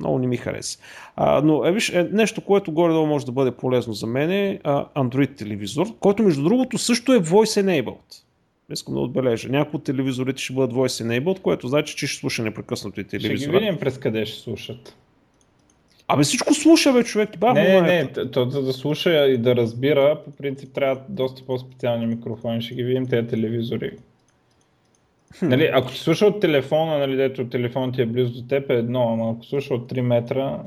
много не ми хареса. А, но е, виж, е, нещо, което горе-долу може да бъде полезно за мен е а, Android телевизор, който между другото също е voice enabled. Искам да отбележа. Някои от телевизорите ще бъдат voice enabled, което значи, че ще слуша непрекъснато и телевизора. Ще ги видим през къде ще слушат. Абе всичко слуша, бе, човек. Бах, не, не, то, да, да слуша и да разбира, по принцип трябва доста по-специални микрофони. Ще ги видим тези телевизори. Нали, ако ти слуша от телефона, нали, дето телефон ти е близо до теб е едно, ама ако слуша от 3 метра,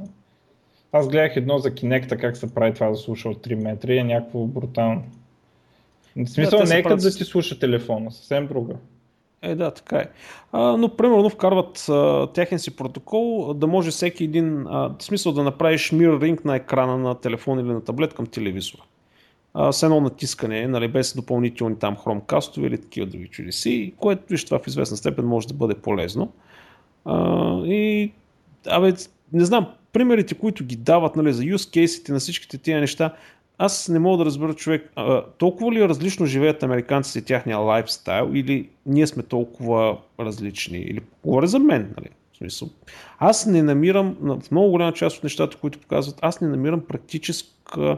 аз гледах едно за Kinect, как се прави това да слуша от 3 метра и е някакво брутално. В смисъл, да, не е като да ти слуша телефона, съвсем друга. Е, да, така е. А, но примерно вкарват а, техен си протокол да може всеки един, а, в смисъл да направиш mirroring на екрана на телефон или на таблет към телевизора. А, с едно натискане, нали, без допълнителни там Chromecast или такива други чудеси, което виж това в известна степен може да бъде полезно. А, и, абе, не знам, примерите, които ги дават нали, за use case на всичките тия неща, аз не мога да разбера човек, а, толкова ли различно живеят американците и тяхния лайфстайл или ние сме толкова различни? Или говоря за мен, нали? В смисъл. Аз не намирам, в много голяма част от нещата, които показват, аз не намирам практическа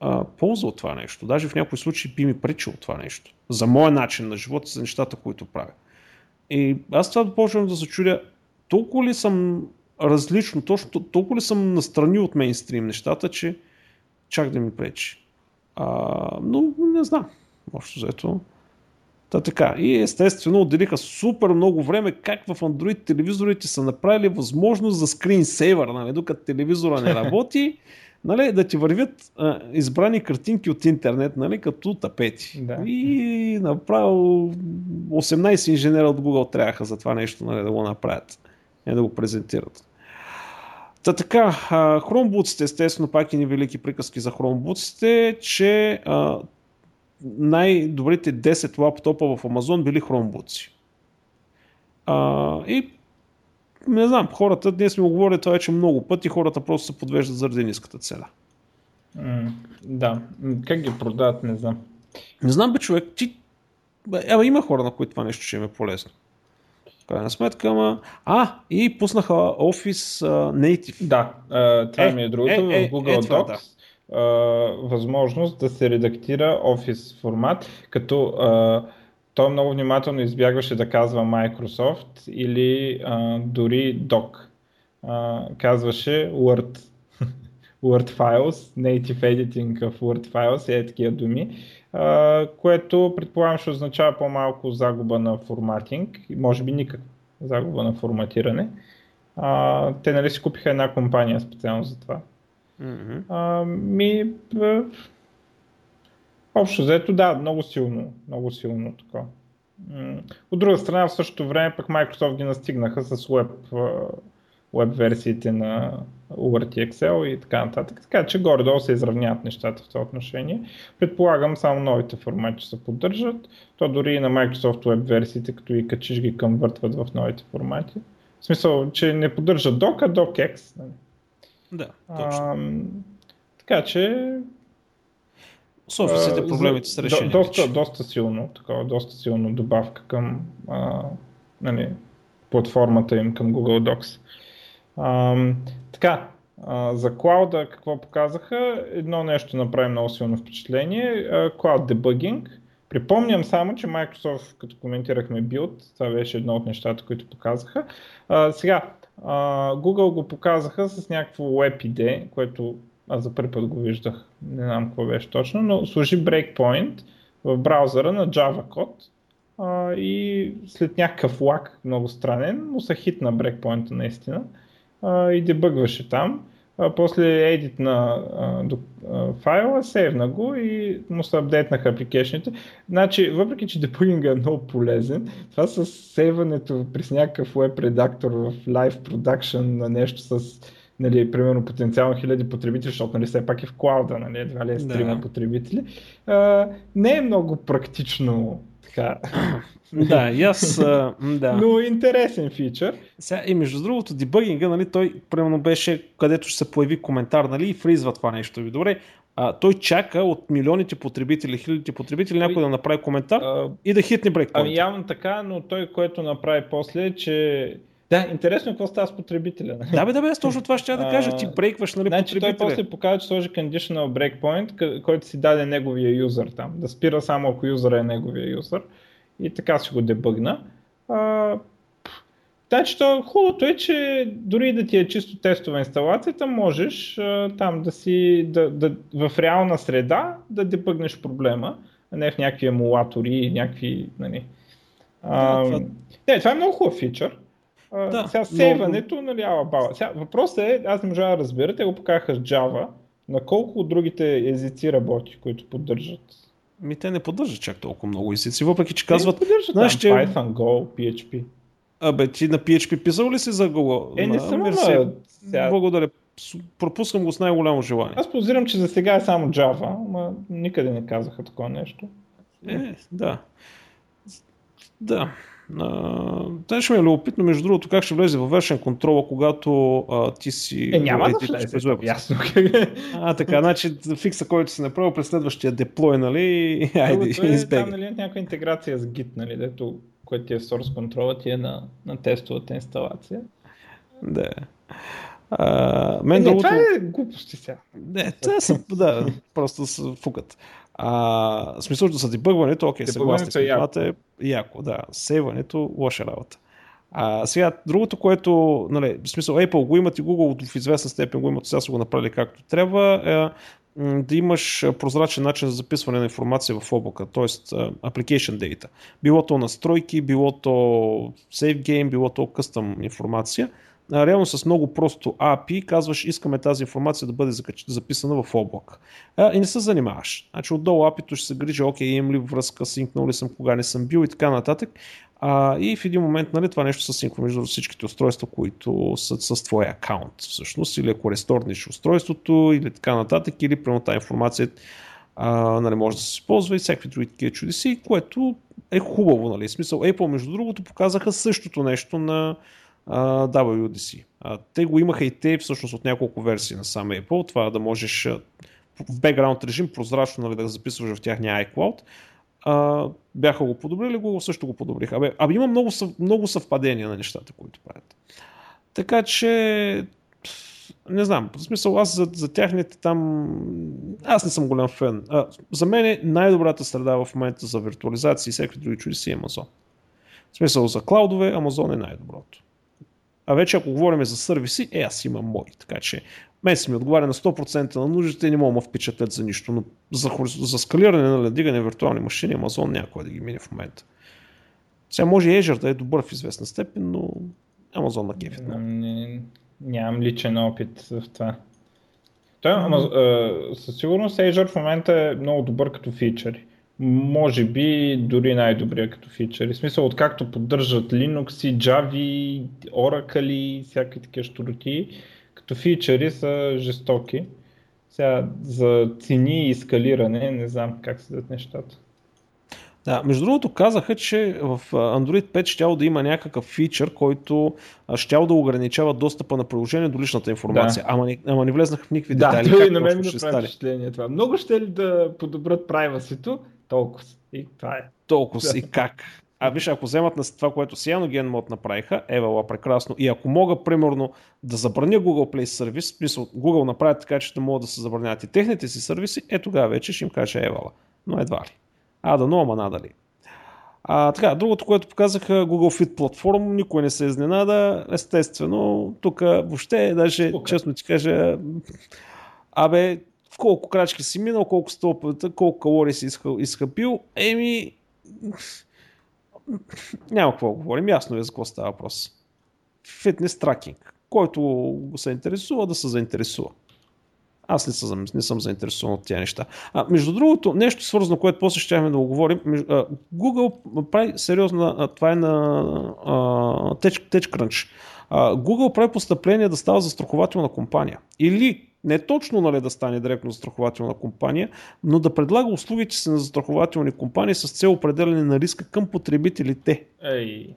а, полза от това нещо. Даже в някои случаи би ми пречило това нещо. За моя начин на живота, за нещата, които правя. И аз това почвам да се чудя, толкова ли съм различно, точно, толкова ли съм настрани от мейнстрим нещата, че чак да ми пречи. А, но не знам. Общо заето. Та така. И естествено отделиха супер много време как в Android телевизорите са направили възможност за скринсейвър, нали, докато телевизора не работи, нали, да ти вървят а, избрани картинки от интернет, нали, като тапети. Да. И направо 18 инженера от Google трябваха за това нещо нали, да го направят. Не да го презентират. Та така, хромбуците, естествено, пак и ни велики приказки за хромбуците, че а, най-добрите 10 лаптопа в Амазон били хромбуци. А, и не знам, хората, днес сме говорили това вече много пъти, хората просто се подвеждат заради ниската цена. Mm, да, как ги продават, не знам. Не знам бе човек, ти... Ама има хора, на които това нещо ще им е полезно крайна сметка, ама... А, и пуснаха Office uh, Native. Да, uh, това е, ми е другото. Е, е, в Google е, Docs да. uh, възможност да се редактира Office формат, като uh, той много внимателно избягваше да казва Microsoft или uh, дори Doc. Uh, казваше Word. Word Files, Native Editing of Word Files е такива думи, uh, което предполагам ще означава по-малко загуба на форматинг, може би никак загуба на форматиране. Uh, те нали си купиха една компания специално за това. Mm-hmm. Uh, ми, uh, общо взето, да, много силно, много силно така. От друга страна, в същото време пък Microsoft ги настигнаха с web веб версиите на Word и Excel и така нататък. Така че горе-долу се изравняват нещата в това отношение. Предполагам само новите формати се поддържат. То дори и на Microsoft Web версиите, като и качиш ги конвъртват в новите формати. В смисъл, че не поддържа Doc, а DocX. Нали? Да, точно. А, така че с офисите проблемите са решени. До, доста, доста силно, такова, доста силно добавка към а, нали, платформата им към Google Docs. А, така, а, за клауда какво показаха? Едно нещо направи много силно впечатление. Cloud Debugging. Припомням само, че Microsoft, като коментирахме Build, това беше едно от нещата, които показаха. А, сега, а, Google го показаха с някакво Web ID, което аз за първи път го виждах, не знам какво беше точно, но служи breakpoint в браузъра на Java код а, и след някакъв лак, много странен, му се хитна брекпоинта наистина а, и дебъгваше там. А, после едит на а, до, а, файла, сейвна го и му се апдейтнаха апликейшните. Значи, въпреки, че дебъгинга е много полезен, това с сейването през някакъв веб редактор в live production на нещо с нали, примерно потенциално хиляди потребители, защото нали, все пак е в клауда, нали, едва ли е стрима да. потребители, а, не е много практично така. Да, и аз, а, да. Но интересен фичър. Сега, и между другото, дебъгинга, нали, той примерно беше, където ще се появи коментар, нали, и фризва това нещо. Ви добре, а, той чака от милионите потребители, хилядите потребители, някой да направи коментар а, и да хитне брейкпоинт. Ами явно така, но той, което направи после, че да, интересно е какво става с потребителя. Нали? Да, бе, да, бе, точно това ще да кажа. Ти брейкваш, нали, значи, потребителя. Той после показва, че сложи conditional breakpoint, който си даде неговия юзър там. Да спира само ако юзър е неговия юзър. И така си го дебъгна. А, Значи, то, хубавото е, че дори да ти е чисто тестова инсталацията, можеш а, там да си, да, да, в реална среда да дебъгнеш проблема, а не в някакви емулатори и някакви, нали. А, да, това... Не, това е много хубав фичър. Да, сега сейването, но... нали, ала бала. Сега, въпросът е, аз не можа да разбера, те го покаха с Java, на колко от другите езици работи, които поддържат? Ми те не поддържат чак толкова много езици, въпреки че казват... Те поддържат знаеш, там, че... Python, Go, PHP. Абе, ти на PHP писал ли си за Google? Е, не съм версия. Сега... Благодаря. Пропускам го с най-голямо желание. Аз позирам, че за сега е само Java, но никъде не казаха такова нещо. Е, да. да. Те ще ми е любопитно, между другото, как ще влезе във вершен контрола, когато а, ти си... Е, няма да влезе, ясно. а, така, значи фикса, който си направил през следващия деплой, нали, айде, е, избегай. Там, нали, някаква интеграция с Git, нали, дето, който ти е source контрола, ти е на, на тестовата инсталация. Да. А, мен е, другото... това е глупости сега. Не, това са, да, просто са фукат. А, смисъл да са дебъгването, окей, съгласен с това е яко, да. Сейването, лоша работа. А, сега, другото, което, нали, в смисъл Apple го имат и Google в известна степен го имат, сега са го направили както трябва, е, да имаш прозрачен начин за записване на информация в облака, т.е. application data. Било то настройки, било то save game, било то custom информация реално с много просто API казваш искаме тази информация да бъде записана в облак. И не се занимаваш. Значи отдолу API-то ще се грижи, окей, имам ли връзка, синкнал ли съм, кога не съм бил и така нататък. А, и в един момент нали, това нещо се синква между всичките устройства, които са с твоя акаунт всъщност, или ако ресторниш устройството, или така нататък, или прямо тази информация а, нали, може да се използва и всякакви други такива чудеси, което е хубаво. Нали. Смисъл, Apple, между другото, показаха същото нещо на WDC. Те го имаха и те всъщност от няколко версии на сам Apple, това да можеш в бекграунд режим прозрачно нали, да записваш в тяхния iCloud. А, бяха го подобрили, го също го подобриха. Абе, абе има много, много съвпадения на нещата, които правят. Така че не знам, в смисъл аз за, за тяхните там, аз не съм голям фен. А, за мен е най-добрата среда в момента за виртуализация и всеки други чуди си е Amazon. В смисъл за клаудове, Amazon е най-доброто. А вече ако говорим за сервиси, е, аз имам мои. Така че мен си ми отговаря на 100% на нуждите и не мога да впечатлят за нищо. Но за, за скалиране на нали, дигане виртуални машини, Amazon някой да ги мине в момента. Сега може Azure да е добър в известна степен, но Amazon на кефит. Не, нямам личен опит в това. Той, mm-hmm. със сигурност Azure в момента е много добър като фичъри може би дори най-добрия като фичър. В смисъл, откакто поддържат Linux, Java, Oracle и всякакви такива штуроти, като фичъри са жестоки. Сега за цени и скалиране не знам как се дадат нещата. Да, между другото казаха, че в Android 5 щял да има някакъв фичър, който щял да ограничава достъпа на приложение до личната информация. Да. Ама, не, ама не влезнаха в никакви детайли. Да, и на мен ми направи впечатление това. Много ще ли да подобрят privacy толкова. И това е. Толкова и как. А виж, ако вземат на това, което Cyanogen мод направиха, евала прекрасно. И ако мога, примерно, да забраня Google Play сервис, смисъл, Google направят така, че да могат да се забранят и техните си сервиси, е тогава вече ще им каже евала. Но едва ли. А, да, но, ама надали. А, така, другото, което показаха Google Fit платформ, никой не се изненада. Естествено, тук въобще, даже, Ука. честно ти кажа, абе, колко крачки си минал, колко стълпата, колко калории си изхъпил, еми няма какво говорим, ясно е за какво става въпрос. Фитнес тракинг. Който го се интересува, да се заинтересува. Аз не съм, не съм заинтересован от тези неща. А, между другото, нещо свързано, което после ще да го говорим. Google прави сериозна, това е на TechCrunch. Google прави постъпление да става застрахователна компания. Или не точно нали, да стане директно застрахователна компания, но да предлага услугите си на застрахователни компании с цел определене на риска към потребителите. Ей,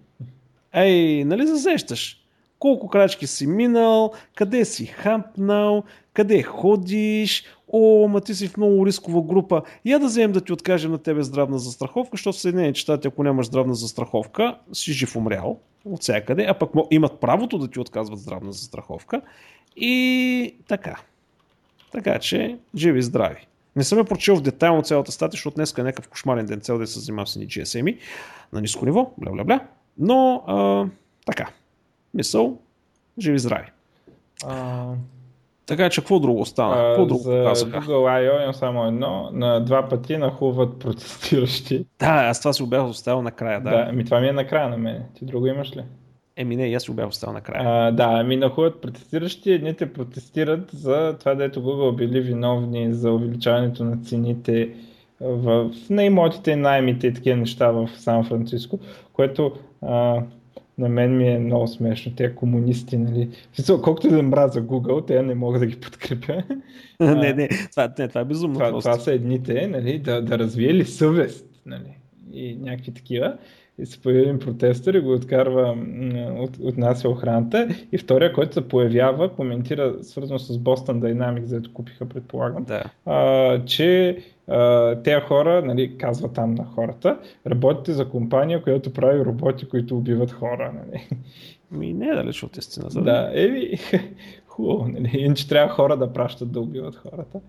Ей нали засещаш? Колко крачки си минал, къде си хапнал, къде ходиш, о, ма ти си в много рискова група. Я да вземем да ти откажем на тебе здравна застраховка, защото в Съединените щати, ако нямаш здравна застраховка, си жив умрял от всякъде, а пък имат правото да ти отказват здравна застраховка. И така. Така че, живи и здрави. Не съм я прочел в детайлно цялата статия, защото днес е някакъв кошмарен ден, цел да се занимавам с ни GSM на ниско ниво, бля, бля, бля. Но, а, така, мисъл, живи здрави. А... Така че какво друго стана? Какво друго за казаха? Google I.O. имам само едно. На два пъти нахуват протестиращи. Да, аз това си го бях оставил накрая. Да, да ми това ми е накрая на мен. Ти друго имаш ли? Еми не, аз бях оставил накрая. А, да, ами нахуват протестиращи. Едните протестират за това, дето Google били виновни за увеличаването на цените в, на имотите и наймите и такива неща в Сан Франциско, което а, на мен ми е много смешно. Те комунисти, нали? Колкото да мраза Google, те не мога да ги подкрепя. не, не, това, не, това е безумно. Това, това са едните, нали, да, да развиели съвест, нали, и някакви такива. И се появи един протестър и го откарва, от, отнася охраната и втория, който се появява, коментира свързано с Boston Dynamics, заето купиха, предполагам, да. а, че а, тези хора, нали, казва там на хората, работите за компания, която прави роботи, които убиват хора. Нали. Ми не е далеч от истината. Да, еми, хубаво, нали, иначе трябва хора да пращат да убиват хората.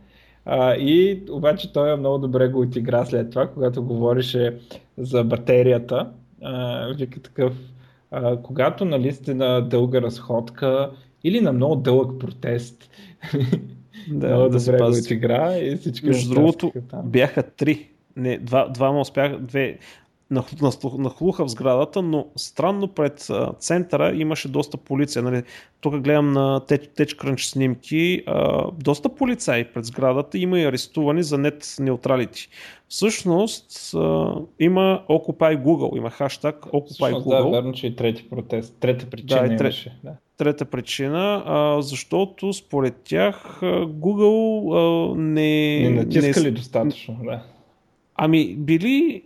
А, и обаче той е много добре го отигра след това, когато говорише за батерията. А, вика такъв, а, когато нали сте на дълга разходка или на много дълъг протест, да, много да добре го отигра и всички Между другото, там. бяха три. Не, два, двама успяха, две, нахлуха в сградата, но странно пред центъра имаше доста полиция. Нали, тук гледам на TechCrunch снимки, а, доста полицаи пред сградата, има и арестувани за нет неутралити. Всъщност а, има Occupy Google, има хаштаг Occupy Всъщност, Google. Да, верно, че и трети протест. Трета причина да, имаше. Да. Трета причина, а, защото според тях Google а, не... Не натискали не... достатъчно, да. Ами били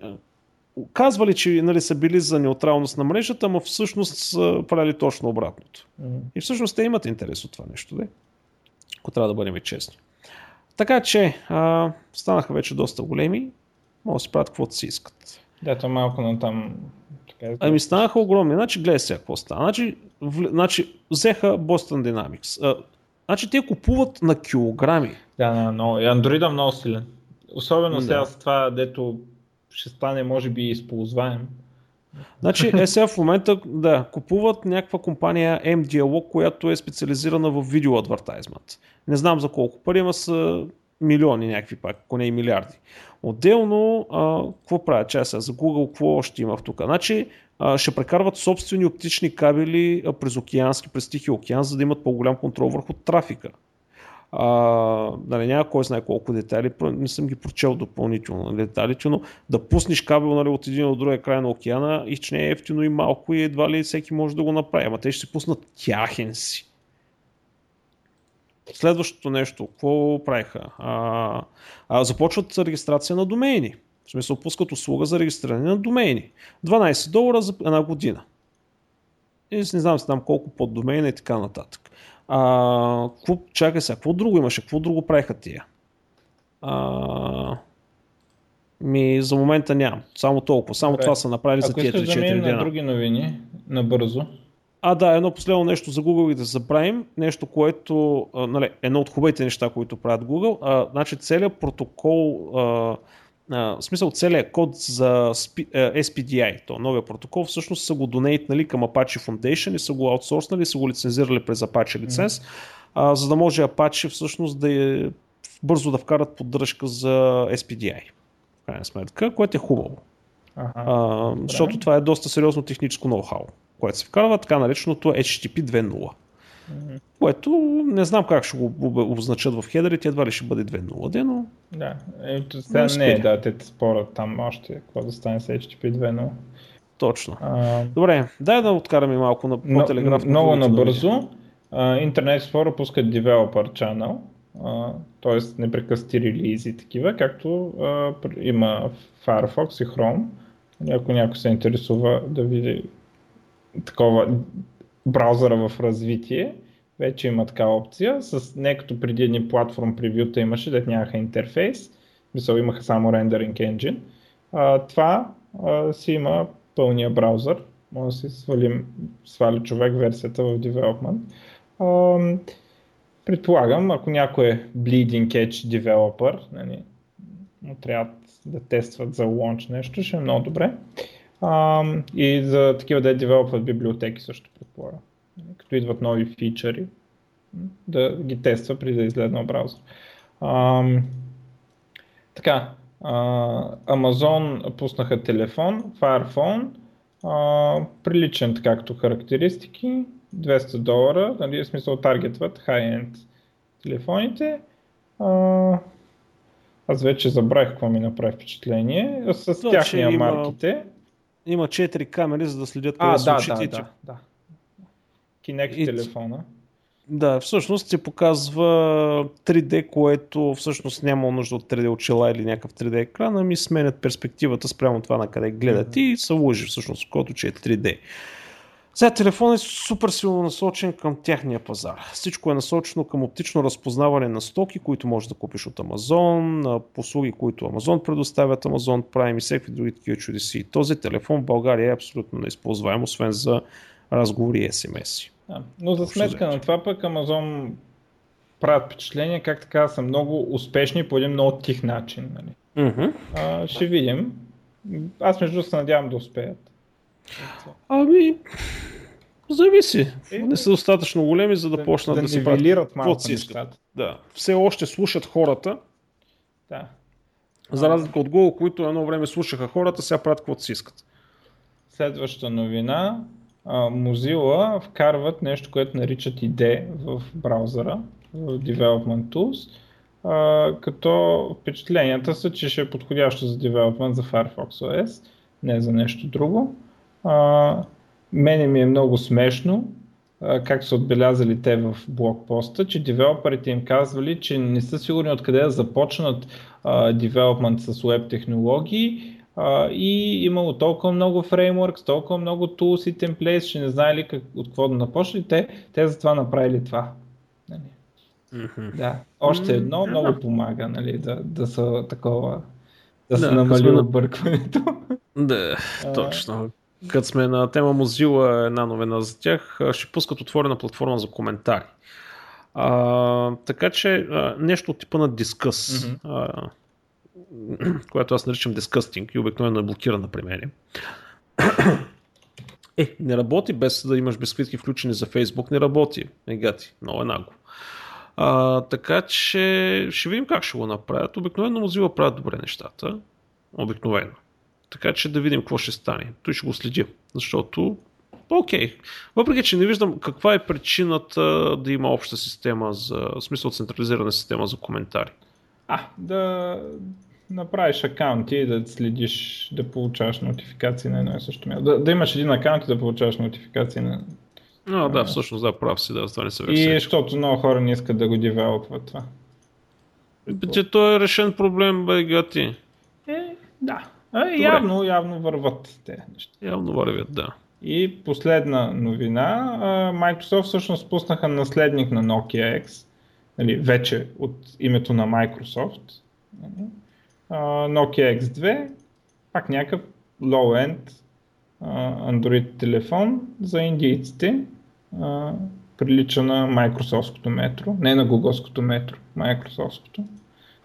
казвали, че нали, са били за неутралност на мрежата, но всъщност са правили точно обратното. Mm-hmm. И всъщност те имат интерес от това нещо, де? ако трябва да бъдем честни. Така че, а, станаха вече доста големи, могат да си правят каквото си искат. Да, то малко на там. Така, ами станаха огромни. Значи, гледай сега какво става. Значи, в, значи взеха Boston Dynamics. А, значи, те купуват на килограми. Да, да, но Android е много силен. Особено да. сега с това, дето ще стане може би използваем. Значи е сега в момента да, купуват някаква компания M-Dialog, която е специализирана в видео адвертайзмент. Не знам за колко пари, ама са милиони някакви пак, ако не и милиарди. Отделно, какво правят? Чай сега за Google, какво още има в тук? Значи, а, ще прекарват собствени оптични кабели през океански, през Тихия океан, за да имат по-голям контрол върху трафика. А, нали, няма кой знае колко детайли, не съм ги прочел допълнително нали, детайлите, но да пуснеш кабел нали, от един от другия край на океана и че не е ефтино и малко и едва ли всеки може да го направи. Ама те ще се пуснат тяхен си. Следващото нещо, какво правиха? А, а, започват регистрация на домейни. В смисъл, пускат услуга за регистриране на домейни. 12 долара за една година. И не знам, знам колко под домейна и така нататък. А, какво, чакай сега, какво друго имаше? Какво друго правиха тия? А, ми за момента нямам. Само толкова. Само Добре. това са направили Ако за тия 3-4 дена. на други новини, набързо. А, да, едно последно нещо за Google и да забравим. Нещо, което, а, нали, едно от хубавите неща, които правят Google. А, значи целият протокол а, в смисъл целият код за SPDI, то новия протокол, всъщност са го донейтнали към Apache Foundation и са го аутсорснали, са го лицензирали през Apache лиценз, mm-hmm. а, за да може Apache всъщност да е бързо да вкарат поддръжка за SPDI. В крайна сметка, което е хубаво. Ага, а, защото това е доста сериозно техническо ноу-хау, което се вкарва така нареченото HTTP 2.0. Mm-hmm. Което не знам как ще го обозначат в хедерите, едва ли ще бъде 2.0, но... Да, е, сега не е, да, те спорят там още, какво да стане с HTTP 2.0. Точно. А... Добре, дай да откараме малко на по телеграф. Много набързо. Internet Explorer пускат Developer Channel, т.е. непрекъсти релизи такива, както а, има Firefox и Chrome. Ако някой се интересува да види такова браузъра в развитие, вече има такава опция. С не като преди едни платформ превюта имаше, да нямаха интерфейс, мисъл имаха само рендеринг. А, това а, си има пълния браузър. Може да си свалим, свали човек версията в development. А, предполагам, ако някой е bleeding edge developer, нали, трябва да тестват за launch нещо, ще е много добре. А, и за такива да девелопват библиотеки също предполагам. Като идват нови фичъри, да ги тества преди да излезе на браузър. А, така, а, Amazon пуснаха телефон, Fire Phone, а, приличен така като характеристики, 200 долара, нали, в смисъл таргетват high-end телефоните. А, аз вече забравих какво ми направи впечатление. С То, тяхния има, марките. Има 4 камери, за да следят къде а, да, да, да, да. Kinect и, телефона. Да, всъщност ти показва 3D, което всъщност няма нужда от 3D очила или някакъв 3D екран, ами сменят перспективата спрямо това на къде гледате mm-hmm. и се лъжи всъщност, който че е 3D. Сега телефон е супер силно насочен към тяхния пазар. Всичко е насочено към оптично разпознаване на стоки, които можеш да купиш от Амазон, послуги, които Амазон предоставят, Амазон Prime и всеки други такива чудеси. Този телефон в България е абсолютно неизползваем, освен за разговори и SMS. Да. Но за сметка на това пък Амазон правят впечатление, как така са много успешни по един много тих начин. Нали? Mm-hmm. А, ще видим. Аз между се надявам да успеят. Ами, зависи. Е, не са достатъчно големи, за да, да почнат да, да си правят малко си искат. Да. Все още слушат хората. Да. За разлика от Google, които едно време слушаха хората, сега правят каквото си искат. Следваща новина. Mozilla вкарват нещо, което наричат ID в браузъра, в Development Tools, като впечатленията са, че ще е подходящо за development за Firefox OS, не за нещо друго. Мене ми е много смешно, както са отбелязали те в блокпоста, че девелоперите им казвали, че не са сигурни откъде да започнат девелопмент с веб технологии а, и имало толкова много фреймворкс, толкова много tools и templates, че не знаели как, от какво да напочнали. Те, те затова направили това. Нали? Mm-hmm. Да. Още едно mm-hmm. много помага нали, да, да са такова да, да се намали на... объркването. Да, точно. Като сме на тема Mozilla, една новина за тях, ще пускат отворена платформа за коментари. А, така че а, нещо от типа на дискъс. Mm-hmm която аз наричам disgusting и обикновено е блокирана при мен. Е, не работи без да имаш безквитки включени за Facebook, не работи. Негати, много е нагло. А, така че ще видим как ще го направят. Обикновено Mozilla правят добре нещата. Обикновено. Така че да видим какво ще стане. Той ще го следи, защото окей. Okay. Въпреки, че не виждам каква е причината да има обща система за, в смисъл централизирана система за коментари. А, да, направиш акаунти и да следиш, да получаваш нотификации на едно и също място. Да, да имаш един акаунт и да получаваш нотификации на... А, да, всъщност да, прав си, да, това не се И защото много хора не искат да го девелопват това. Че то е решен проблем, бе, гати. Е, да. А, явно, явно върват те неща. Явно вървят, да. И последна новина, Microsoft всъщност пуснаха наследник на Nokia X, нали, вече от името на Microsoft. Нали Nokia X2, пак някакъв low-end Android телефон за индийците. Прилича на Microsoftското метро, не на Googleското метро, Microsoftското.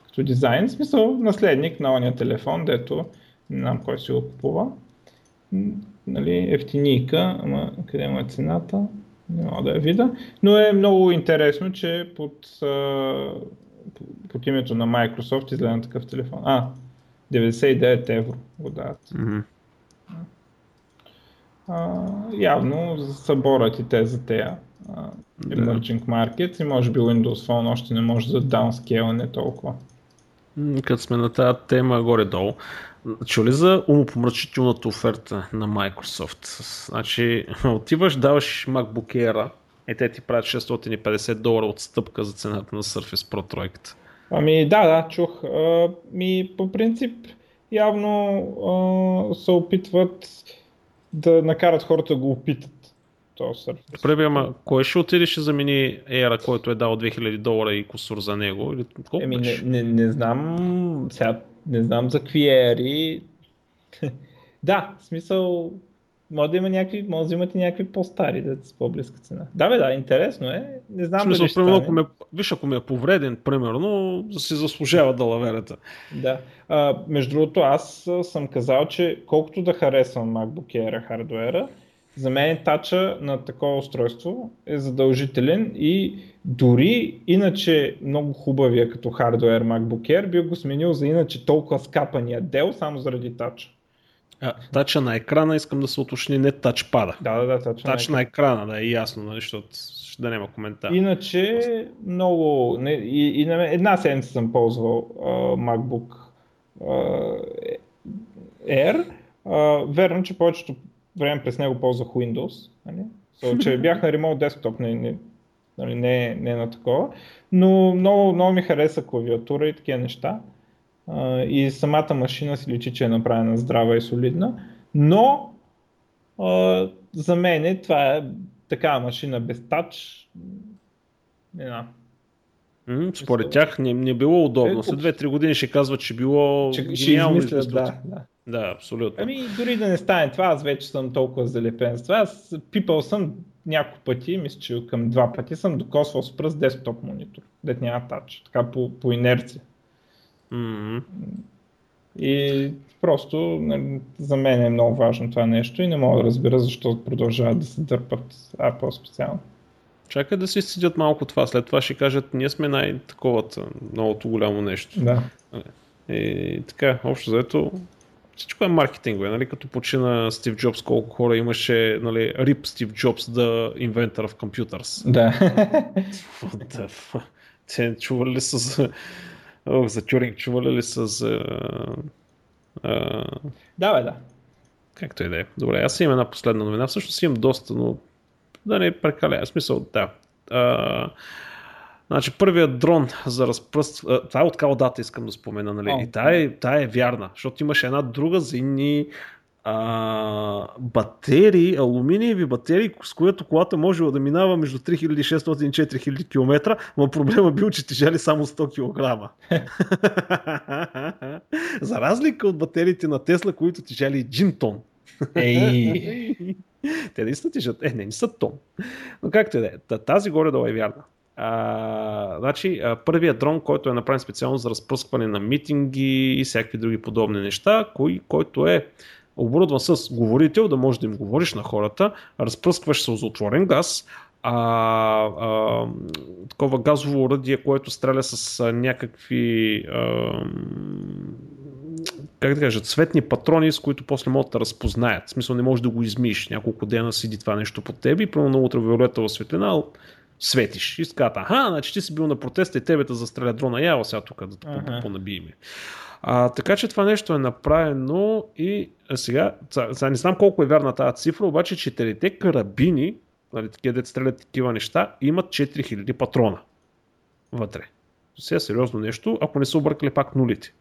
Като дизайн, в смисъл наследник на ония телефон, дето не знам кой си го купува. Нали, ефтинийка, ама къде му е цената? Не мога да я видя. Но е много интересно, че под под името на Microsoft изгледа такъв телефон. А, 99 евро го дават. Mm-hmm. А, явно съборят и те за тея emerging да. markets и може би Windows Phone още не може да даунскейлане толкова. Като сме на тази тема горе-долу, чули за умопомрачителната оферта на Microsoft? Значи, отиваш, даваш MacBook Air и те ти правят 650 долара отстъпка за цената на Surface Pro 3. Ами да, да, чух. А, ми по принцип явно а, се опитват да накарат хората да го опитат. Добре, ама кой ще отиде ще замени Air, който е дал 2000 долара и косур за него? Или колко Еми, не, не, не, знам, сега не знам за какви Air. да, в смисъл може да има някакви, може да имате някакви по-стари, да с по-близка цена. Да, бе, да, интересно е. Не знам смисъл, дали примерно, ако ме, виж, ако ми е повреден, примерно, си заслужава да лаверата. Да. А, между другото, аз съм казал, че колкото да харесвам MacBook Air хардуера, за мен тача на такова устройство е задължителен и дори иначе много хубавия като хардуер MacBook Air би го сменил за иначе толкова скапания Dell само заради тача. А, тача на екрана искам да се уточни, не тачпада. Да, да, да, тача тач на, екрана. на екрана, да е ясно, нали, защото да няма коментар. Иначе много, не, и, и една седмица съм ползвал uh, MacBook uh, Air. Uh, верно, че повечето време през него ползвах Windows. Нали? So, че бях на ремонт десктоп, не, не, нали, не, не на такова, но много, много ми хареса клавиатура и такива неща. А, и самата машина си личи, че е направена здрава и солидна, но а, за мен това е такава машина без тач. Не знам. Според тях не, не било удобно. Е, След 2-3 години ще казват, че било че, ще измислят, да, да. Да, абсолютно. Ами дори да не стане това, аз вече съм толкова залепен с това. Аз пипал съм няколко пъти, мисля, че към два пъти съм докосвал с пръст десктоп монитор, дет няма тач, така по, по инерция. Mm-hmm. И просто нали, за мен е много важно това нещо и не мога да разбера защо продължават да се дърпат Apple специално. Чакай да си седят малко това, след това ще кажат, ние сме най-таковата, многото голямо нещо. Да. И така, общо заето, всичко е маркетингове, нали? като почина Стив Джобс, колко хора имаше, нали, рип Стив Джобс да inventor of computers. Да. Те чували ли са за, Ох, за Тюринг, чували ли са за... А... Да, бе, да. Както и да е. Добре, аз имам една последна новина. Всъщност имам доста, но да не прекаля. В смисъл, да. А, значи, първият дрон за разпръст... Това е от Калдата, искам да спомена, нали? Oh. И тая, е, тая е вярна, защото имаше една друга за едни а, батерии, алуминиеви батерии, с които колата можела да минава между 3600 и 4000 км, но проблема бил, че тежали само 100 кг. За разлика от батериите на Тесла, които тежали 1 тон. Ей! Те наистина тежат. Е, не, не са тон. Но както и да е. Тази горе-долу е вярна. А, значи, а, първият дрон, който е направен специално за разпръскване на митинги и всякакви други подобни неща, кой, който е оборудван с говорител, да можеш да им говориш на хората, разпръскваш сълзотворен газ, а, а, такова газово уръдие, което стреля с а, някакви а, как да кажа, цветни патрони, с които после могат да разпознаят. В смисъл не можеш да го измиеш. Няколко дена седи това нещо под теб и пълно на ултравиолетова светлина светиш. И сказват, аха, значи ти си бил на протеста и тебе да застреля дрона. Ява сега тук да ага. понабиеме. А, така че това нещо е направено и сега, сега не знам колко е вярна тази цифра, обаче четирите карабини, нали, такива да стрелят такива неща, имат 4000 патрона вътре. Сега сериозно нещо, ако не са объркали пак нулите.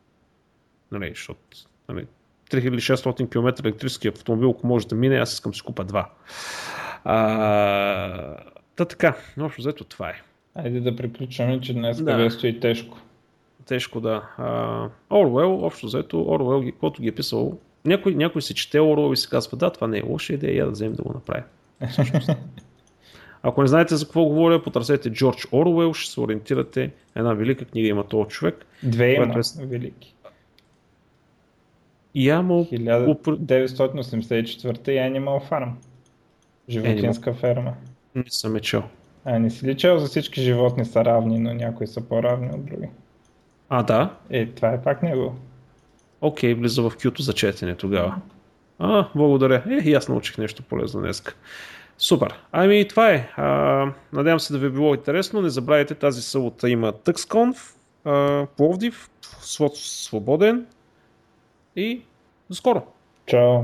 Нали, защото нали, 3600 км електрически автомобил, ако може да мине, аз искам си купа два. А, та така, общо взето това е. Айде да приключваме, че днес да. стои тежко. Тежко, да. Орвел, общо взето, Орвел, каквото ги е писал, някой, някой се чете Орвел и се казва, да, това не е лоша идея, я да вземем да го направим. Ако не знаете за какво говоря, потърсете Джордж Орвел, ще се ориентирате. Една велика книга има този човек. Две има е... велики. Ямал... 1984 и Animal Farm. Животинска Animal. ферма. Не съм е чел. А, не си ли чел за всички животни са равни, но някои са по-равни от други? А, да? Е, това е пак него. Окей, влиза в кюто за четене тогава. А, благодаря. Е, и аз научих нещо полезно днес. Супер. Ами това е. А, надявам се да ви е било интересно. Не забравяйте, тази събота има TuxConf, Пловдив, свободен и до скоро. Чао.